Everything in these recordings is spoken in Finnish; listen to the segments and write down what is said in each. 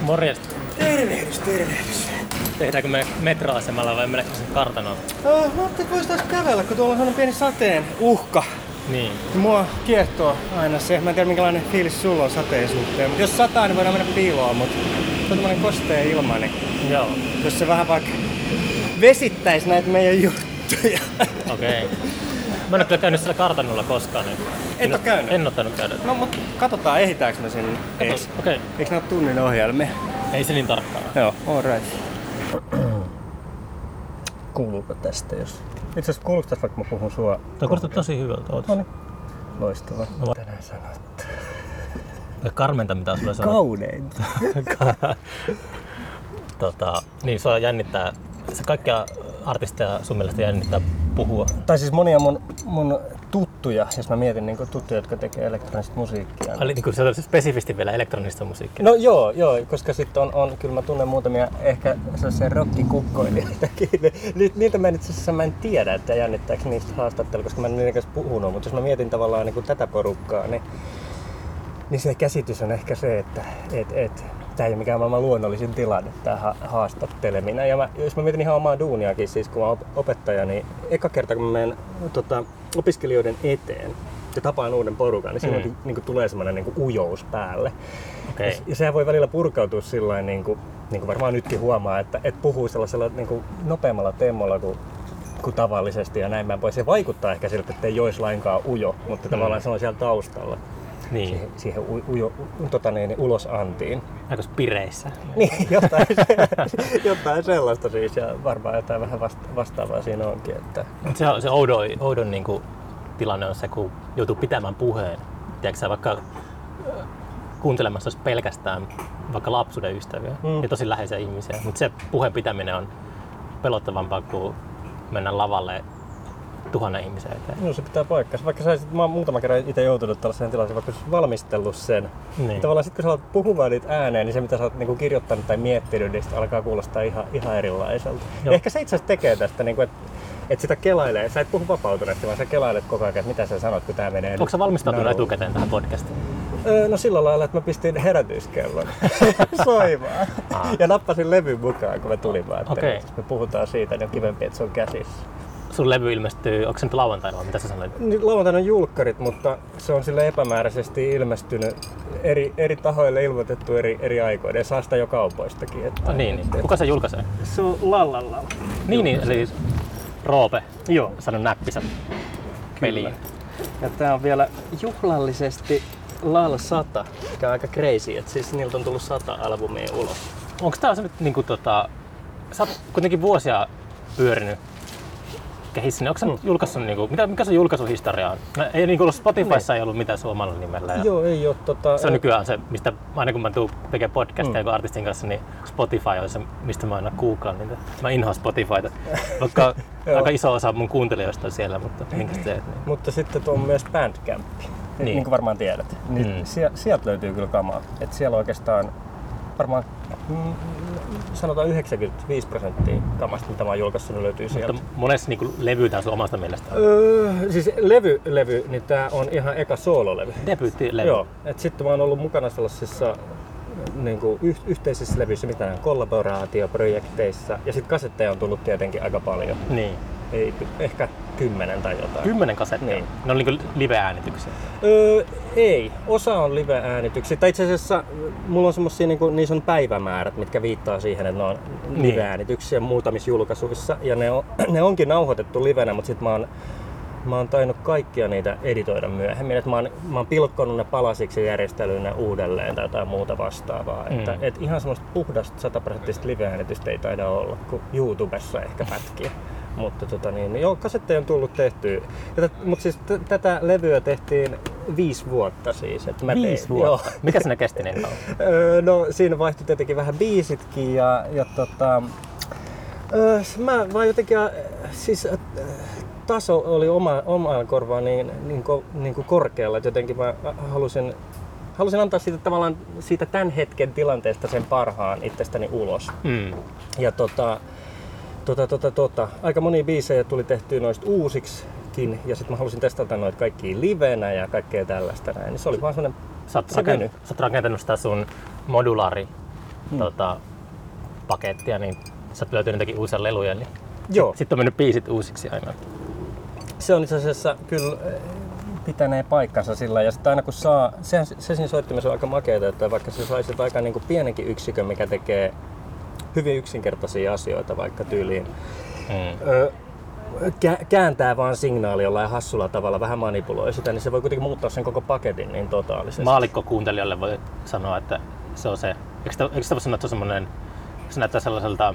Morjesta. Tervehdys, tervehdys. Tehdäänkö me metroasemalla vai mennäänkö sen kartanoon? Oh, mä ajattelin, että vois taas kävellä, kun tuolla on pieni sateen uhka. Niin. Mua kiehtoo aina se. Mä en tiedä minkälainen fiilis sulla on sateen suhteen. Jos sataa, niin voidaan mennä piiloon, mutta se on tämmönen kostea ilma, niin Joo. jos se vähän vaikka vesittäisi näitä meidän juttuja. Okei. Okay. Mä en ole kyllä käynyt siellä kartanolla koskaan. Niin Et oo käynyt? En ottanut käydä. No mut katsotaan, ehitäänkö me sinne ees. Okei. Okay. Eikö ne ole tunnin ohjelmia? Ei se niin tarkkaan. Joo, alright. Kuuluuko tästä jos... Itse asiassa kuuluuko tästä vaikka mä puhun sua? Tuo kuulostaa tosi hyvältä. Ootas. No niin. Loistavaa. No, va- Tänään sanot. Ja Karmenta mitä sulle sanoo. Kauneinta. tota, niin sua jännittää, se kaikkia artisteja sun mielestä jännittää puhua. Tai siis monia mun, mun tuttuja, jos mä mietin niin tuttuja, jotka tekee elektronista musiikkia. Oli niin kuin se on spesifisti vielä elektronista musiikkia. No joo, joo, koska sitten on, on, kyllä mä tunnen muutamia ehkä sellaisia rockikukkoilijoitakin. Ni, niiltä mä en itse asiassa mä en tiedä, että jännittääkö niistä haastattelua, koska mä en niiden kanssa puhunut. Mutta jos mä mietin tavallaan niin kuin tätä porukkaa, niin, niin se käsitys on ehkä se, että et, et, tämä ei ole mikään maailman luonnollisin tilanne, tämä ha- haastatteleminen. Ja mä, jos mä mietin ihan omaa duuniakin, siis kun mä opettaja, niin eka kerta kun mä menen tota, opiskelijoiden eteen ja tapaan uuden porukan, niin silloin Mm. niin tulee semmoinen niin ujous päälle. Okei. Ja, ja sehän voi välillä purkautua sillä niin kuin, niin kuin varmaan nytkin huomaa, että et puhuu sellaisella niin kuin nopeammalla temmolla kuin, kuin tavallisesti ja näin päin pois. Se vaikuttaa ehkä siltä, että ei olisi lainkaan ujo, mutta Mm. tavallaan se on siellä taustalla Niin. siihen, siihen u, ujo, u, tota niin, ulosantiin. Aika pireissä. Niin, jotain, jotain sellaista siis ja varmaan jotain vähän vasta, vastaavaa siinä onkin. Että... Se, se oudon, oudon niin kuin, tilanne on se, kun joutuu pitämään puheen. Tiedätkö vaikka äh, kuuntelemassa olisi pelkästään vaikka lapsuuden ystäviä Mm. ja tosi läheisiä ihmisiä. Mutta se puheen pitäminen on pelottavampaa kuin mennä lavalle tuhannen ihmisen eteen. No se pitää paikkansa. Vaikka sä olisit, mä oon muutama kerran itse joutunut tällaiseen tilanteeseen, vaikka olisit valmistellut sen. Niin. Tavallaan sitten kun sä alat puhumaan niitä ääneen, niin se mitä sä oot niinku kirjoittanut tai miettinyt, niin sit alkaa kuulostaa ihan, ihan erilaiselta. Joo. Ja ehkä se itse asiassa tekee tästä, niinku, että et sitä kelailee. Sä et puhu vapautuneesti, vaan sä kelailet koko ajan, että mitä sä sanot, kun tää menee. Onko sä valmistautunut naruun. etukäteen tähän podcastiin? Öö, no sillä lailla, että mä pistin herätyskellon soimaan. Aa. Ja nappasin levyn mukaan, kun mä tulin vaan. että Okei. Me puhutaan siitä, niin on kivempi, että se on käsissä. Sun levy ilmestyy, onko se nyt lauantaina vai mitä sä sanoit? Nyt lauantaina on julkkarit, mutta se on sille epämääräisesti ilmestynyt eri, eri tahoille ilmoitettu eri, eri aikoina ja saa sitä jo kaupoistakin. Että, Oh, niin, niin. Kuka se julkaisee? Se on lallalla. Niin, niin, eli Roope Joo. sanoi näppisä peliin. Ja tää on vielä juhlallisesti Lal 100, mikä on aika crazy, että siis niiltä on tullut 100 albumia ulos. Onko tää se nyt niinku tota... Sä oot kuitenkin vuosia pyörinyt kehissä, niin onko Mm. julkaissut niinku... Mitä, mikä se julkaisuhistoria on? Ei niinku ollut Spotifyssa ei ollut mitään sun omalla nimellä. Ja Joo, ei oo tota... Se on nykyään se, mistä aina kun mä tuun tekemään podcastia Mm. artistin kanssa, niin Spotify on se, mistä mä aina googlaan niitä. Mä inhoan Spotifyta, vaikka aika iso osa mun kuuntelijoista on siellä, mutta minkä teet? Niin. Mutta sitten tuo on myös Bandcamp, Niin. niin. niin kuin varmaan tiedät. Niin mm. sieltä löytyy kyllä kamaa. Et siellä oikeastaan varmaan mm, sanotaan 95 prosenttia kamasta, mitä mä oon julkaissut, niin löytyy sieltä. Mutta monessa niinku levy tää sun omasta mielestä. Öö, siis levy, levy, niin tää on ihan eka soololevy. Debyyttilevy. Joo, et sitten mä oon ollut mukana sellaisissa niin kuin yh- yhteisissä levyissä, mitään kollaboraatioprojekteissa. Ja sitten kasetteja on tullut tietenkin aika paljon. Niin. Ei, ehkä kymmenen tai jotain. Kymmenen kasettia. Niin. Ne on niinku live-äänityksiä. Öö, ei. Osa on live-äänityksiä. Tai itse asiassa mulla on semmosia, niin kuin, niissä on päivämäärät, mitkä viittaa siihen, että ne on Niin. live-äänityksiä muutamissa julkaisuissa. Ja ne, on, ne onkin nauhoitettu livenä, mutta sitten mä oon, mä oon tainnut kaikkia niitä editoida myöhemmin. Et mä, oon, mä oon pilkkonut ne palasiksi ja ne uudelleen tai jotain muuta vastaavaa. Mm. Että, et ihan semmoista puhdasta sataprosenttista live-äänitystä ei taida olla, kuin YouTubessa ehkä pätkiä. Mutta tota niin, joo, kasetteja on tullut tehtyä. Mutta siis t- tätä levyä tehtiin viisi vuotta siis. Että mä Viisi tein, vuotta. Joo. Mikä sinä kesti niin kauan? Öö, no siinä vaihtui tietenkin vähän biisitkin ja, ja tota, öö, mä vaan jotenkin, siis taso oli oma, omaan korvaan niin, niin, ko, niin kuin korkealla, että jotenkin mä halusin, halusin antaa siitä tavallaan siitä tämän hetken tilanteesta sen parhaan itsestäni ulos. Mm. Ja tota, tota, tota, tota, aika monia biisejä tuli tehtyä noista uusiksikin ja sitten mä halusin testata noita kaikkia livenä ja kaikkea tällaista näin. Niin se oli vaan semmonen Sä oot, Se raken, veny. sä oot rakentanut sitä sun modulaari mm. tota, pakettia, niin sä oot löytynyt jotakin uusia leluja, niin Joo. sitten on mennyt biisit uusiksi aina. Se on itse asiassa kyllä eh, pitänee paikkansa sillä ja sitten aina kun saa, sehän, se siinä soittimessa on aika makeeta, että vaikka sä saisit aika niin kuin pienenkin yksikön, mikä tekee hyvin yksinkertaisia asioita vaikka tyyliin, Mm. ö, kä- kääntää vaan signaali jollain hassulla tavalla, vähän manipuloi sitä, niin se voi kuitenkin muuttaa sen koko paketin niin totaalisesti. Maalikko kuuntelijalle voi sanoa, että se on se, eikö sitä, eikö sitä voi sanoa, että se on semmoinen, se näyttää sellaiselta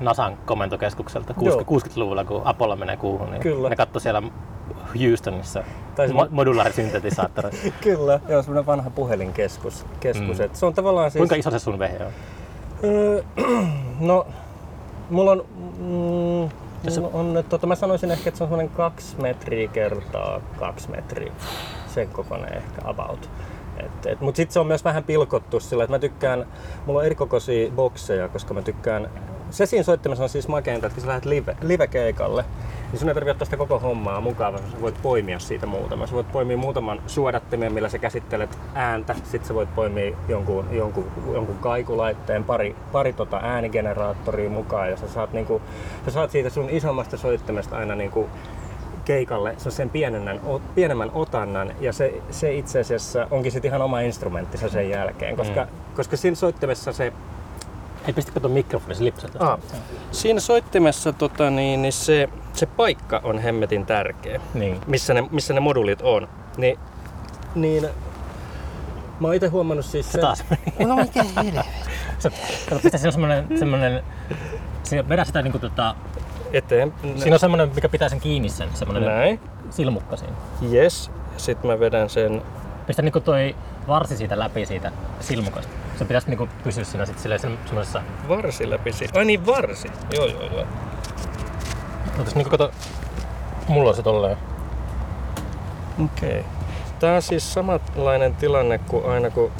NASAn komentokeskukselta Joo. 60-luvulla, kun Apollo menee kuuhun, niin Kyllä. ne katsoi siellä Houstonissa Tai mo- modulaarisyntetisaattori. Kyllä, joo, semmoinen vanha puhelinkeskus. Keskus. Mm. Se on tavallaan siis... Kuinka iso se sun vehe on? Öö, no, mulla on... Mm, Tässä- mulla on tota, mä sanoisin ehkä, että se on semmoinen kaksi metriä kertaa kaksi metriä. Sen kokoinen ehkä about. Et, et, mut sit se on myös vähän pilkottu sillä, että mä tykkään, mulla on erikokoisia bokseja, koska mä tykkään, se siinä soittimessa on siis makeinta, että kun sä lähdet live, live-keikalle, niin sun ei tarvitse ottaa sitä koko hommaa mukaan, vaan sä voit poimia siitä muutaman. Sä voit poimia muutaman suodattimen, millä sä käsittelet ääntä, sit sä voit poimia jonkun, jonkun, jonkun kaikulaitteen, pari, pari tota äänigeneraattoria mukaan, ja sä saat, niinku, sä saat siitä sun isommasta soittimesta aina niinku keikalle se sen pienemmän, pienemmän otannan ja se, se itse asiassa onkin sitten ihan oma instrumenttinsa sen jälkeen, koska, mm. koska siinä soittimessa se Hei, pistikö tuon mikrofoni, se lipsaa tästä? Ah. Siinä soittimessa tota, niin, niin se, se paikka on hemmetin tärkeä, Niin. missä ne, missä ne moduulit on. Ni, niin mä oon itse huomannut siis Se taas meni. No mikä helvetti. Se, pistä, siinä on semmonen, semmonen siinä vedä sitä niinku tota, Eteen. siinä on semmonen, mikä pitää sen kiinni sen, semmonen Näin. silmukka siinä. Yes. Sitten mä vedän sen Pistä niinku toi varsi siitä läpi siitä silmukasta. Se pitäisi niinku pysyä siinä sit silleen sem- semmoisessa... varsi läpi. siitä. Ai niin, varsi. Joo, joo, joo. Ootas niinku kato... Mulla on se tolleen. Okei. Tää on siis samanlainen tilanne kuin aina kun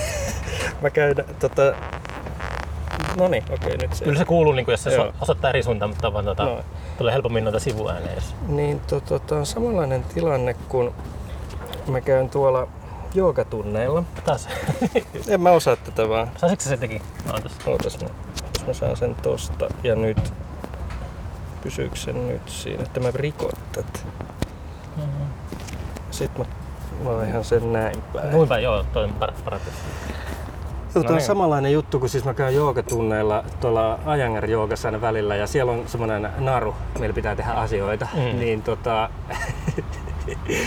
mä käyn tota... No niin, okei nyt se. Kyllä se kuuluu, niinku, jos se osoittaa eri suuntaan, mutta vaan tota, No. tulee helpommin noita sivuääniä. Jos... Niin tota, tää on samanlainen tilanne kun mä käyn tuolla joogatunneilla. Taas. En mä osaa tätä vaan. Saisitko se teki? Ootas. Ootas mä, jos mä saan sen tosta ja nyt pysyykö se nyt siinä, että mä rikon tätä. Sitten mä vaihan sen näin päin. Kuinka joo, toi on par- parempi. Joo, No tämä on niin. samanlainen juttu, kun siis mä käyn joogatunneilla tuolla Ajanger joogassa aina välillä ja siellä on semmoinen naru, millä pitää tehdä asioita. Mm. Niin tota,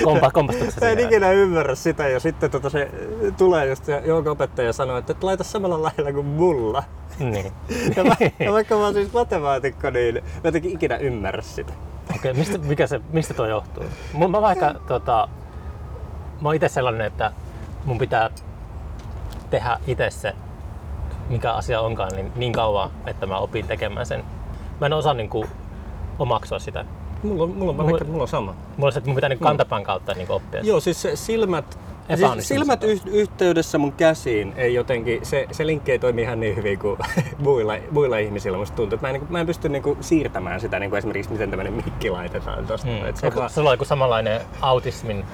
Kompa, kompastuuko se Mä en ikinä ymmärrä sitä ja sitten tota se tulee just se joogaopettaja sanoo, että et laita samalla lailla kuin mulla. Niin. Ja, mä, ja vaikka mä oon siis matemaatikko, niin mä en jotenkin ikinä ymmärrä sitä. Okei, mistä, mikä se, mistä tuo johtuu? Mun, mä vaikka, tota, mä oon itse sellainen, että mun pitää tehdä itse se, mikä asia onkaan, niin, niin kauan, että mä opin tekemään sen. Mä en osaa niin kuin, omaksua sitä. Mulla on, mulla on, Mulla- mulla, mulla on sama. Mulla on se, että mun pitää niin kantapään kautta niin oppia. Joo, siis se silmät, siis silmät yh- yhteydessä mun käsiin ei jotenkin, se, se linkki ei toimi ihan niin hyvin kuin muilla, muilla ihmisillä musta tuntuu. Että mä en, niin, mä en pysty niin kuin, siirtämään sitä niin kuin esimerkiksi miten tämmöinen mikki laitetaan tosta. Hmm. Et se Onko vaan- sulla on joku samanlainen autismin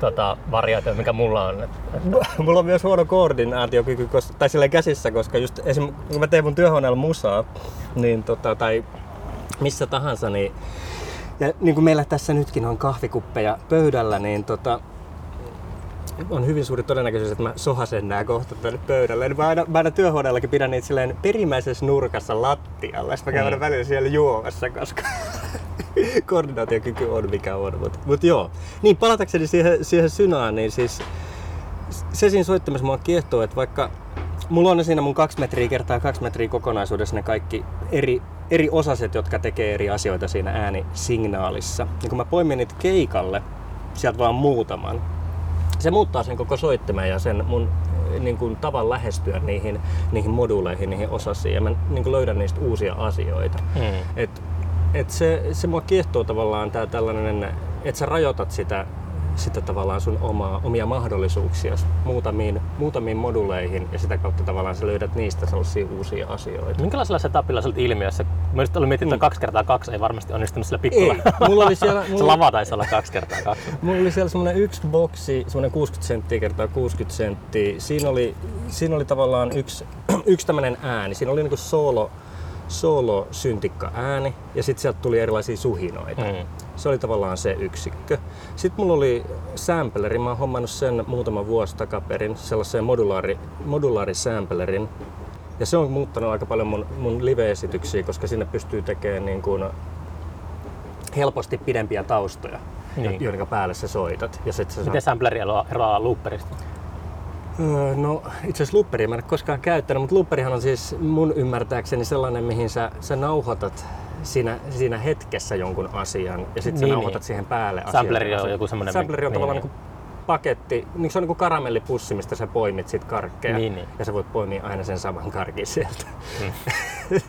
tota, variaatio, mikä mulla on? Et, Mulla on myös huono koordinaatiokyky, koska, tai sillä käsissä, koska just esim. kun mä teen mun työhuoneella musaa, niin tota, tai missä tahansa, niin ja niin kuin meillä tässä nytkin on kahvikuppeja pöydällä, niin tota, on hyvin suuri todennäköisyys, että mä sohasen nää kohta tänne pöydälle. Mä, aina, mä aina työhuoneellakin pidän niitä silleen perimmäisessä nurkassa lattialla. Sitten mä käyn Mm. välillä siellä juomassa, koska koordinaatiokyky on mikä on. Mutta mut joo. Niin palatakseni siihen, siihen synaan, niin siis se siinä soittamassa mua kiehtoo, että vaikka mulla on siinä mun kaksi metriä kertaa kaksi metriä kokonaisuudessa ne kaikki eri, eri osaset, jotka tekee eri asioita siinä äänisignaalissa. Ja kun mä poimin niitä keikalle, sieltä vaan muutaman, se muuttaa sen koko soittimen ja sen mun eh, niin kuin, tavan lähestyä niihin, niihin moduuleihin, niihin osasiin ja mä niin kuin, löydän niistä uusia asioita. mm. Et, et se, se mua kiehtoo tavallaan tää tällainen, että sä rajoitat sitä, sitä tavallaan sun omaa, omia mahdollisuuksia muutamiin, muutamiin moduleihin ja sitä kautta tavallaan sä löydät niistä sellaisia uusia asioita. Minkälaisella setupilla sä olet ilmiössä? Mä just olin miettinyt, että kaksi kertaa kaksi ei varmasti onnistunut sillä pikkulla. Mm. Ei, mulla oli siellä- se mulla- lava taisi olla kaksi kertaa kaksi. Mulla oli siellä semmonen yksi boksi, semmonen 60 senttiä kertaa 60 senttiä. Siinä oli, siinä oli tavallaan yksi yksi tämmöinen ääni. Siinä oli niinku solo, solo syntikka ääni ja sitten sieltä tuli erilaisia suhinoita. Mm. Se oli tavallaan se yksikkö. Sitten mulla oli sampleri, mä oon hommannut sen muutama vuosi takaperin, sellaisen modulaari, modulaari samplerin. Ja se on muuttanut aika paljon mun, mun live-esityksiä, koska sinne pystyy tekemään niin kuin helposti pidempiä taustoja, Niin. joiden päälle sä soitat. Ja sit sä Miten sampleri eroaa, eroaa looperista? Öö, No itse asiassa looperia mä en ole koskaan käyttänyt, mutta looperihan on siis mun ymmärtääkseni sellainen, mihin sä, sä nauhoitat siinä, siinä hetkessä jonkun asian ja sitten sä Niin, nauhoitat niin. siihen päälle Sampleri asian. on joku semmoinen- Sampleri on niin, tavallaan niin. niin kuin paketti, niin se on niin kuin karamellipussi, mistä sä poimit sit karkkeja Niin, niin. ja sä voit poimia aina sen saman karkin sieltä. Mm.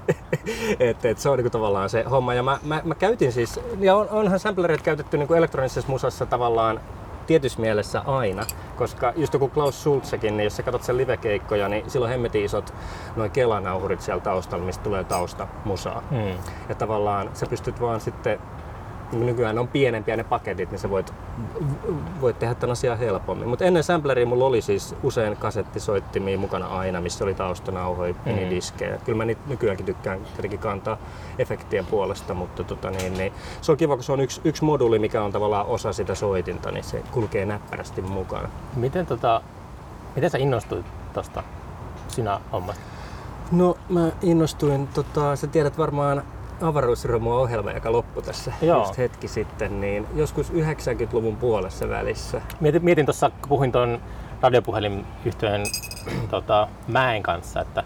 et, et se on niinku tavallaan se homma. Ja mä, mä, mä käytin siis, ja on, onhan samplerit käytetty niinku elektronisessa musassa tavallaan tietyssä mielessä aina, koska just joku Klaus Schulzekin, niin jos sä katsot sen livekeikkoja, niin silloin hemmetin isot noin kelanauhurit siellä taustalla, mistä tulee tausta musaa. Mm. Ja tavallaan sä pystyt vaan sitten, nykyään on pienempiä ne paketit, niin sä voit, voit tehdä tämän asian helpommin. Mutta ennen sampleria mulla oli siis usein kasettisoittimia mukana aina, missä oli taustanauhoja, Mm. minidiskejä. Kyllä mä niitä nykyäänkin tykkään tietenkin kantaa efektien puolesta, mutta tota niin, niin, se on kiva, kun se on yksi, yksi moduli, mikä on tavallaan osa sitä soitinta, niin se kulkee näppärästi mukana. Miten, tota, miten sä innostuit tosta sinä hommasta? No mä innostuin, tota, sä tiedät varmaan avaruusromua ohjelma, joka loppui tässä Joo. just hetki sitten, niin joskus 90-luvun puolessa välissä. Mietin, mietin tuossa, kun puhuin tuon radiopuhelinyhtyeen tota, Mäen kanssa, että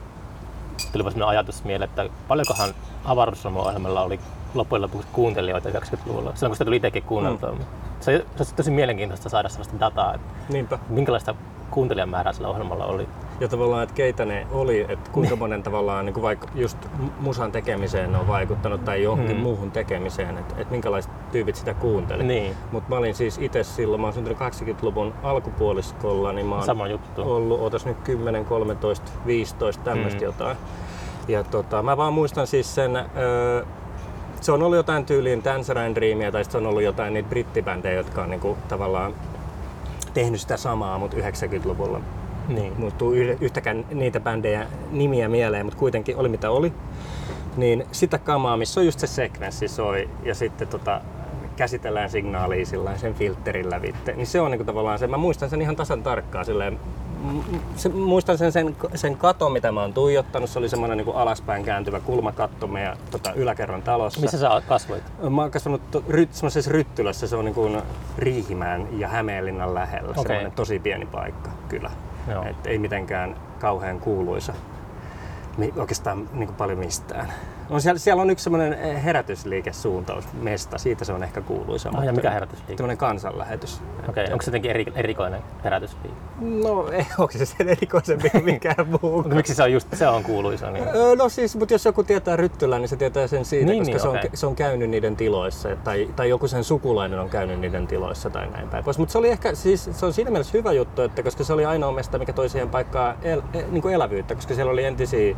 tulipa sellainen ajatus mieleen, että paljonkohan avaruusromu-ohjelmalla oli loppujen lopuksi kuuntelijoita 90-luvulla, silloin kun sitä tuli itsekin kuunneltua. Mm. Se, se olisi tosi mielenkiintoista saada sellaista dataa, että Niinpä. minkälaista kuuntelijamäärää sillä ohjelmalla oli. Ja tavallaan, että keitä ne oli, että kuinka monen tavallaan niin kuin vaikka just musan tekemiseen on vaikuttanut tai johonkin Mm. muuhun tekemiseen, että, että minkälaiset tyypit sitä kuunteli. Niin, Mutta mä olin siis itse silloin, mä oon syntynyt 80-luvun alkupuoliskolla, niin mä oon sama juttu. ollut, otas nyt 10, 13, 15, tämmöistä Mm. jotain. Ja tota, mä vaan muistan siis sen, öö, se on ollut jotain tyyliin Tangerine Dreamia tai se on ollut jotain niitä brittibändejä, jotka on niinku tavallaan tehnyt sitä samaa, mutta 90-luvulla. Niin. Muuttuu yhtäkään niitä bändejä nimiä mieleen, mutta kuitenkin oli mitä oli. Niin sitä kamaa, missä on just se sekvenssi soi ja sitten tota, käsitellään signaalia sillä sen filterin lävitte, niin se on niinku tavallaan se, mä muistan sen ihan tasan tarkkaan silleen, se, muistan sen, sen, sen katon, mitä mä oon tuijottanut, se oli semmoinen niinku alaspäin kääntyvä kulmakatto meidän tota, yläkerran talossa. Missä sä kasvoit? Mä oon kasvanut to, ry, semmoisessa Ryttylässä, se on niin kuin Riihimäen ja Hämeenlinnan lähellä, Okei. semmoinen tosi pieni paikka kyllä. Joo. Et ei mitenkään kauhean kuuluisa oikeastaan niin kuin paljon mistään. On siellä, siellä on yksi semmoinen herätysliikesuuntaus, mesta, siitä se on ehkä kuuluisa. Ah, ja mikä herätysliike? Semmoinen kansanlähetys. Okei, okay. onko se jotenkin eri, erikoinen herätysliike? No ei, onko se sen erikoisempi kuin mikään muu. Mutta miksi se on just se on kuuluisa? Niin... No siis, mutta jos joku tietää Ryttylän, niin se tietää sen siitä, Niin, koska niin, se, on, okei. se on käynyt niiden tiloissa tai, tai joku sen sukulainen on käynyt niiden tiloissa tai näin päin pois. Mutta se oli ehkä, siis se on siinä mielessä hyvä juttu, että koska se oli ainoa mesta, mikä toi siihen paikkaan el, e, niin kuin elävyyttä, koska siellä oli entisiä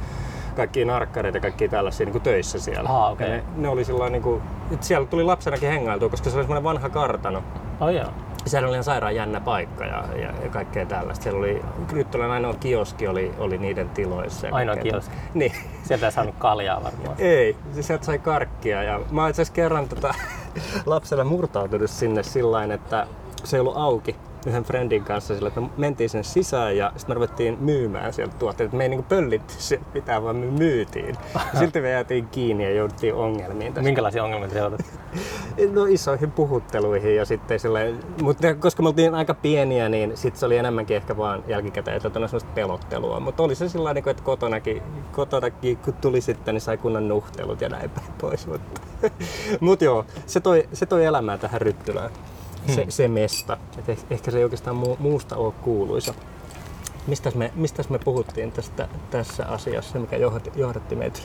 kaikkia narkkareita ja kaikkia tällaisia niin kuin töissä siellä. Okei. Ja ne, ne, oli sillä niin kuin, siellä tuli lapsenakin hengailtua, koska se oli semmoinen vanha kartano. Oh, joo. Siellä oli ihan sairaan jännä paikka ja, ja, ja kaikkea tällaista. Siellä oli, Ryttylän ainoa kioski oli, oli niiden tiloissa. ja Ainoa kaikkea kioski. Niin. Sieltä ei saanut kaljaa varmaan. Ei, siis sieltä sai karkkia ja mä oon itse asiassa kerran tota, lapsella murtautunut sinne sillä että se ei ollut auki yhden friendin kanssa sillä, että me mentiin sinne sisään ja sitten me ruvettiin myymään sieltä tuotteita. Me ei niinku pöllitty mitään, vaan me myytiin. Silti me jäätiin kiinni ja jouduttiin ongelmiin tässä. Minkälaisia ongelmia te? No isoihin puhutteluihin ja sitten silleen, mutta koska me oltiin aika pieniä, niin sitten se oli enemmänkin ehkä vaan jälkikäteen jotain sellaista pelottelua. Mutta oli se sillä tavalla, että kotonakin, kotonakin kun tuli sitten, niin sai kunnan nuhtelut ja näin päin pois. Mutta mut joo, se toi, se toi elämää tähän Ryttylään, se, Hmm. se mesta. Et eh- ehkä se ei oikeastaan mu, muusta ole kuuluisa. Mistäs me, mistäs me puhuttiin tästä, tässä asiassa, mikä johdatti, johdatti meitä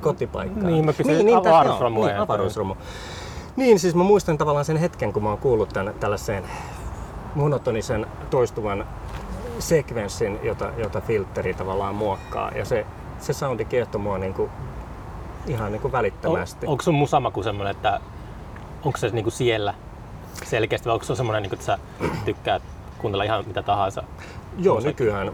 kotipaikkaan? Niin, mä avaruusromua joo, ja- Niin, avaruusromu. Niin, siis mä muistan tavallaan sen hetken, kun mä oon kuullut tämän, tällaisen monotonisen toistuvan sekvenssin, jota, jota filtteri tavallaan muokkaa. Ja se, se soundi kiehtoi mua niinku, ihan niinku välittömästi. On, onko sun musamaku semmoinen, että onko se niinku siellä selkeästi vai onko se semmoinen, niinku, että sä tykkäät kuunnella ihan mitä tahansa. Joo, nykyään.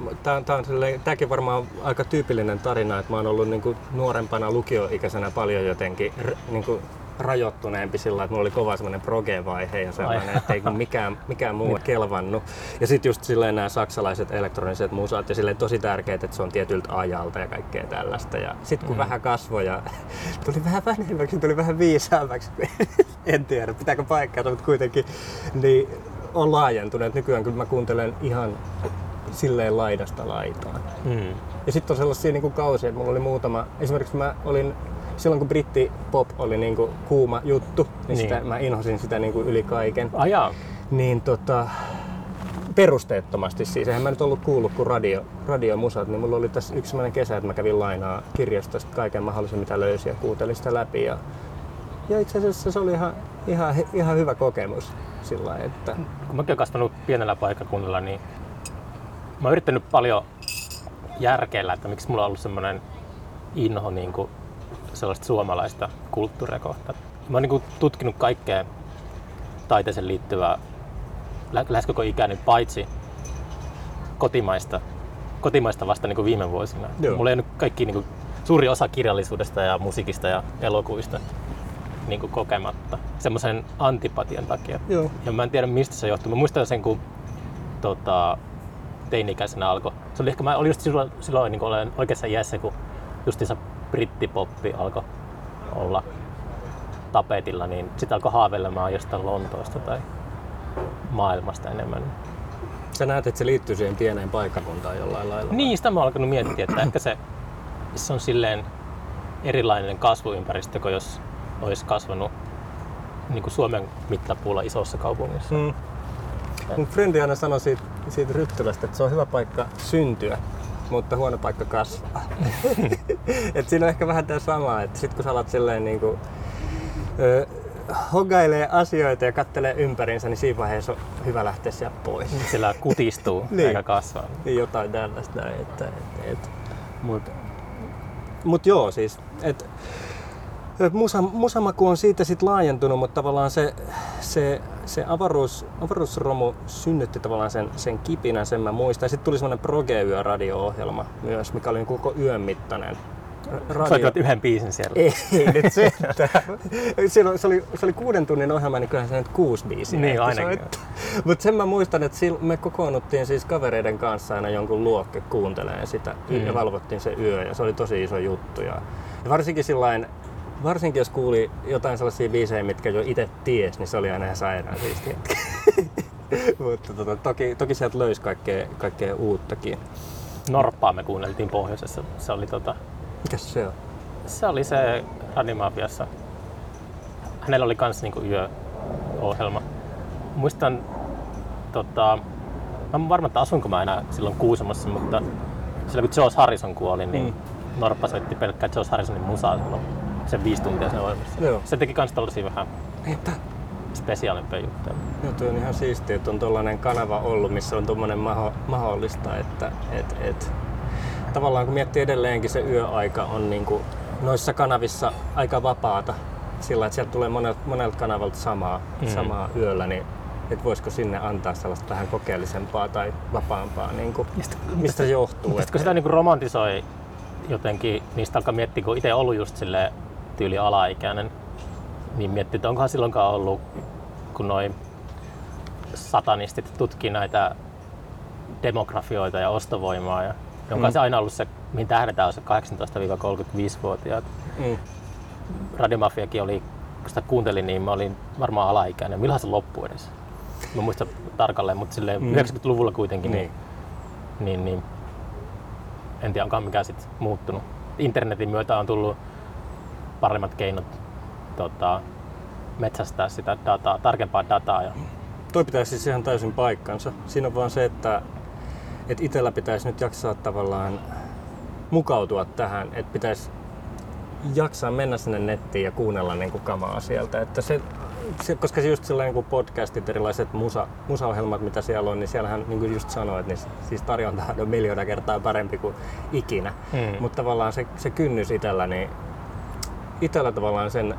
Tääkin varmaan aika tyypillinen tarina, että mä oon ollut niinku nuorempana lukioikäisenä paljon jotenkin r, niinku rajoittuneempi sillä, että mulla oli kova semmoinen proge-vaihe ja sellainen, että ei mikään, mikään muu kelvannut. Ja sitten just silleen nämä saksalaiset elektroniset musat ja silleen tosi tärkeää, että se on tietyltä ajalta ja kaikkea tällaista. Ja sitten kun mm. vähän kasvoi ja tuli vähän vähemmäksi, tuli vähän viisaammaksi, en tiedä pitääkö paikkaa, mutta kuitenkin, niin on laajentunut. Nykyään kyllä mä kuuntelen ihan silleen laidasta laitaan. Mm. Ja sitten on sellaisia niin kuin kausia, että mulla oli muutama, esimerkiksi mä olin silloin kun britti pop oli niin kuin kuuma juttu, niin, niin. Sitä, mä inhosin sitä niin kuin yli kaiken. Ajaa. Niin tota, perusteettomasti siis. Eihän mä nyt ollut kuullut kuin radio, radiomusat, niin mulla oli tässä yksi sellainen kesä, että mä kävin lainaa kirjastosta kaiken mahdollisen mitä löysin ja kuuntelin sitä läpi. Ja, ja itse asiassa se oli ihan, ihan, ihan hyvä kokemus sillä että... Kun mäkin olen kasvanut pienellä paikkakunnalla, niin mä oon yrittänyt paljon järkeillä, että miksi mulla on ollut semmoinen inho niin kuin sellaista suomalaista kulttuuria kohtaan. Mä oon niin tutkinut kaikkea taiteeseen liittyvää lähes koko ikäni, paitsi kotimaista, kotimaista vasta niin kuin viime vuosina. Joo. Mulla ei nyt kaikki niin kuin, suuri osa kirjallisuudesta ja musiikista ja elokuvista niin kuin kokematta semmoisen antipatian takia. Joo. Ja mä en tiedä mistä se johtuu. Mä muistan sen, kun tota, teini-ikäisenä alkoi. Se oli ehkä, mä olin just silloin, silloin niin kuin olen oikeassa iässä, kun justiinsa brittipoppi alkoi olla tapetilla, niin sitten alkoi haaveilemaan jostain Lontoosta tai maailmasta enemmän. Sä näet, että se liittyy siihen pieneen paikkakuntaan jollain lailla? Niin, sitä mä oon alkanut miettiä, että ehkä se, se on silleen erilainen kasvuympäristö kuin jos olisi kasvanut niin kuin Suomen mittapuulla isossa kaupungissa. Mm. Mun frendi aina sanoi siitä, siitä Ryttylästä, että se on hyvä paikka syntyä, mutta huono paikka kasvaa. et siinä on ehkä vähän tämä sama, että sit kun sä alat silleen niin kuin, ö, hogailee asioita ja kattelee ympärinsä, niin siinä vaiheessa on hyvä lähteä sieltä pois. Sillä kutistuu niin. eikä kasvaa. Niin jotain tällaista näin. Että, et, et. Mut, mut joo, siis, et, musa, musamaku on siitä sit laajentunut, mutta tavallaan se, se, se avaruus, avaruusromu synnytti tavallaan sen, sen kipinän, sen mä muistan. Sitten tuli semmoinen proge radio-ohjelma myös, mikä oli koko yön mittainen. Radio... Soitivat yhden biisin siellä. Ei, nyt se, se, oli, se oli kuuden tunnin ohjelma, niin kyllähän se nyt kuusi biisiä. Niin, ainakin. Mutta sen mä muistan, että me kokoonnuttiin siis kavereiden kanssa aina jonkun luokke kuunteleen sitä mm. ja valvottiin se yö ja se oli tosi iso juttu. Ja, ja varsinkin sillain varsinkin jos kuuli jotain sellaisia biisejä, mitkä jo itse ties, niin se oli aina ihan sairaan siistiä. Mutta tota, toki, toki sieltä löysi kaikkea, kaikkea uuttakin. Norppaa me kuunneltiin pohjoisessa. Se oli tota... Mikä se on? Se oli se Animafiassa. Hänellä oli kans niinku yöohjelma. Muistan, tota, mä varma, että asunko mä enää silloin Kuusamossa, mutta silloin kun George Harrison kuoli, niin mm. Norppa soitti pelkkää George Harrisonin musaa silloin sen viisi tuntia sen ohjelmassa. Joo. Se teki kans tällaisia vähän että spesiaalimpia juttuja. Joo, tuo on ihan siistiä, että on tuollainen kanava ollut, missä on tuommoinen maho, mahdollista, että et, et, tavallaan kun miettii edelleenkin se yöaika on niin kuin noissa kanavissa aika vapaata, sillä että sieltä tulee monelta, monelta kanavalta samaa, mm. samaa yöllä, niin että voisiko sinne antaa sellaista vähän kokeellisempaa tai vapaampaa, niin kuin, mistä, mistä se johtuu. Sitten kun sitä niin kuin romantisoi jotenkin, niistä alkaa miettiä, kun itse ollut just silleen tyyli alaikäinen, niin miettii, että onkohan silloinkaan ollut, kun noin satanistit tutkii näitä demografioita ja ostovoimaa, ja onko mm. se aina ollut se, mihin tähdetään, on se 18-35-vuotiaat. Mm. Radiomafiakin oli, kun sitä kuuntelin, niin mä olin varmaan alaikäinen. Milloin se loppui edes? Mä muistan tarkalleen, mutta silleen mm. 90-luvulla kuitenkin, niin, niin, niin en tiedä, onkaan mikään sitten muuttunut. Internetin myötä on tullut paremmat keinot tota, metsästää sitä dataa, tarkempaa dataa. Ja... Toi pitäisi siis ihan täysin paikkansa. Siinä on vaan se, että, että itsellä pitäisi nyt jaksaa tavallaan mukautua tähän, että pitäisi jaksaa mennä sinne nettiin ja kuunnella niin kuin kamaa sieltä. Että se, se, koska se just sellainen niin podcastit, erilaiset musa, musaohjelmat, mitä siellä on, niin siellähän niin kuin just sanoit, niin siis tarjonta on miljoona kertaa parempi kuin ikinä. Hmm. Mutta tavallaan se, se kynnys itsellä, niin itsellä tavallaan sen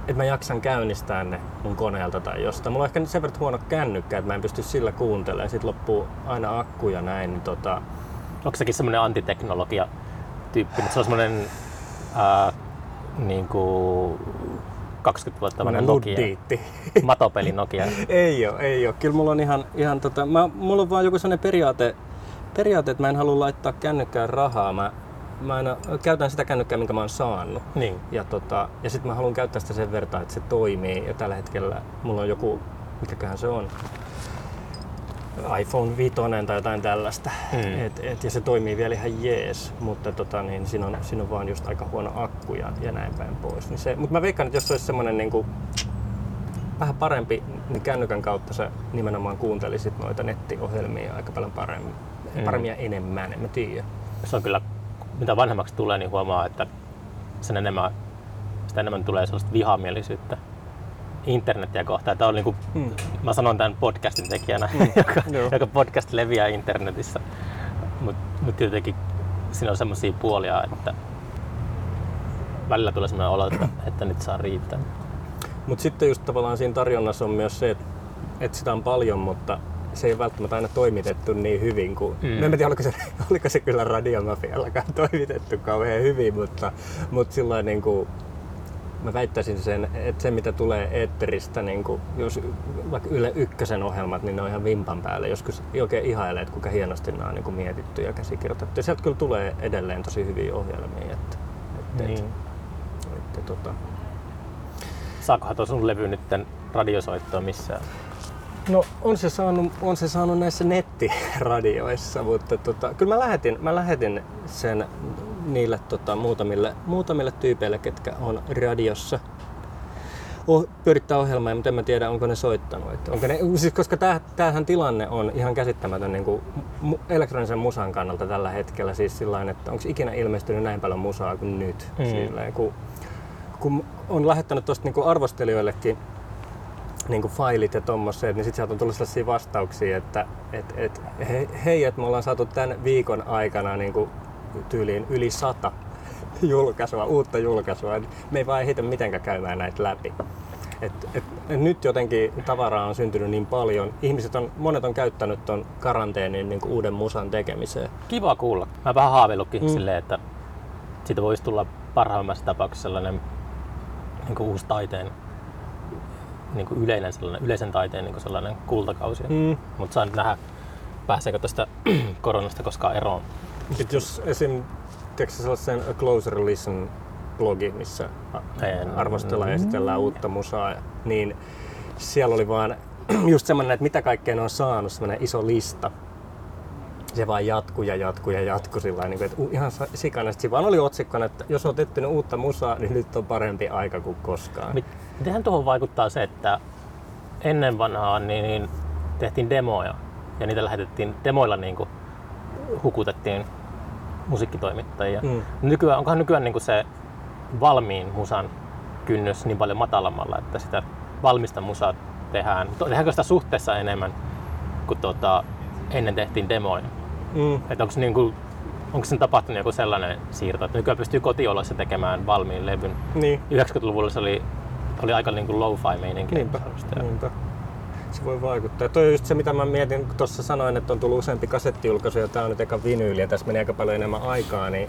että mä jaksan käynnistää ne mun koneelta tai jostain. Mulla on ehkä sen verran huono kännykkä, että mä en pysty sillä kuuntelemaan. Sitten loppuu aina akku ja näin. Niin tota, Onko sekin semmoinen antiteknologia tyyppi, se on semmoinen ää, niin kuin 20 vuotta vanha Nokia, luddiitti. matopeli Nokia. ei oo, ei oo. Kyllä mulla on ihan, ihan tota, mä, mulla on vaan joku sellainen periaate, periaate, että mä en halua laittaa kännykkään rahaa. Mä, mä aina käytän sitä kännykkää, minkä mä oon saanut. Niin. Ja, tota, ja sitten mä haluan käyttää sitä sen verran, että se toimii. Ja tällä hetkellä mulla on joku, mikäköhän se on, iPhone 5 tai jotain tällaista. Mm. Et, et, ja se toimii vielä ihan jees, mutta tota, niin, siinä, on, siinä on vaan just aika huono akku ja, ja näin päin pois. Niin se, mutta mä veikkaan, että jos se olisi semmoinen niin kuin, vähän parempi, niin kännykän kautta sä nimenomaan kuuntelisit noita nettiohjelmia aika paljon paremmin, Mm. paremmin ja enemmän, en mä tiedä. Se on kyllä, mitä vanhemmaksi tulee, niin huomaa, että sen enemmän, sitä enemmän tulee sellaista vihamielisyyttä internetiä kohtaan. Tämä on niin kuin, Mm. mä sanon tämän podcastin tekijänä, joka, Joo. joka podcast leviää internetissä. Mutta mut tietenkin siinä on semmoisia puolia, että välillä tulee semmoinen olo, että, että nyt saa riittää. Mutta sitten just tavallaan siinä tarjonnassa on myös se, että, että sitä on paljon, mutta se ei ole välttämättä aina toimitettu niin hyvin kuin... Mm. Mm. En tiedä, oliko se, oliko se kyllä radiomafiallakaan toimitettu kauhean hyvin, mutta, mutta sillä niin kuin, mä väittäisin sen, että se mitä tulee eetteristä, niin kuin, jos vaikka Yle Ykkösen ohjelmat, niin ne on ihan vimpan päälle. Joskus oikein ihailee, että kuinka hienosti nämä on niin kuin mietitty ja käsikirjoitettu. Ja sieltä kyllä tulee edelleen tosi hyviä ohjelmia. Että, että, Niin. että, että, tota, Saakohan tuo sun levy nyt radiosoittoa missään? No on se saanut, on se saanut näissä nettiradioissa, mutta tota, kyllä mä lähetin, mä lähetin sen niille tota, muutamille, muutamille tyypeille, ketkä on radiossa oh, pyörittää ohjelmaa, mutta en mä tiedä, onko ne soittanut. Että onko ne, siis koska täh, tämähän tilanne on ihan käsittämätön niin kuin mu, elektronisen musan kannalta tällä hetkellä. Siis sillain, että onko ikinä ilmestynyt näin paljon musaa kuin nyt. Mm. Silleen, kun, kun on lähettänyt tuosta niin arvostelijoillekin niin kuin failit ja tommoset, niin sitten sieltä on tullut sellaisia vastauksia, että et, et, he, hei, että me ollaan saatu tämän viikon aikana niin kuin tyyliin yli sata julkaisua, uutta julkaisua. Me ei vaan ehditä mitenkään käymään näitä läpi. Et, et, et nyt jotenkin tavaraa on syntynyt niin paljon. Ihmiset on, monet on käyttänyt ton karanteenin niin kuin uuden musan tekemiseen. Kiva kuulla. Mä vähän haaveillutkin mm. Mm. silleen, että siitä voisi tulla parhaimmassa tapauksessa sellainen niin kuin uusi taiteen, niin kuin yleinen sellainen, yleisen taiteen niin kuin sellainen kultakausi. Mm. Mm. Mutta saa nyt nähdä, pääseekö tästä koronasta koskaan eroon. Sitten jos esim. Tiedätkö sellaisen A Closer Listen blogi, missä En. arvostellaan ja esitellään uutta musaa, niin siellä oli vaan just semmoinen, että mitä kaikkea ne on saanut, semmoinen iso lista. Se vaan jatkuu ja jatkuu ja jatkuu sillä niin että ihan sikana. Sitten siinä vaan oli otsikkona, että jos olet etsinyt uutta musaa, niin nyt on parempi aika kuin koskaan. Mit- Mitenhän tuohon vaikuttaa se, että ennen vanhaa niin, niin tehtiin demoja ja niitä lähetettiin demoilla niin kuin hukutettiin musiikkitoimittajia. Mm. Nykyään, onkohan nykyään niin kuin se valmiin musan kynnys niin paljon matalammalla, että sitä valmista musaa tehdään. Tehdäänkö sitä suhteessa enemmän kuin tota, ennen tehtiin demoja? Mm. Että onko, niin kuin, onko sen tapahtunut joku sellainen siirto, että nykyään pystyy kotioloissa tekemään valmiin levyn? Niin. 90-luvulla se oli, oli aika niin kuin lo-fi meininki. Niinpä. Niinpä. Se voi vaikuttaa. Toi on just se, mitä mä mietin, kun tuossa sanoin, että on tullut useampi kasettijulkaisu ja tää on nyt eka vinyyli ja tässä meni aika paljon enemmän aikaa, niin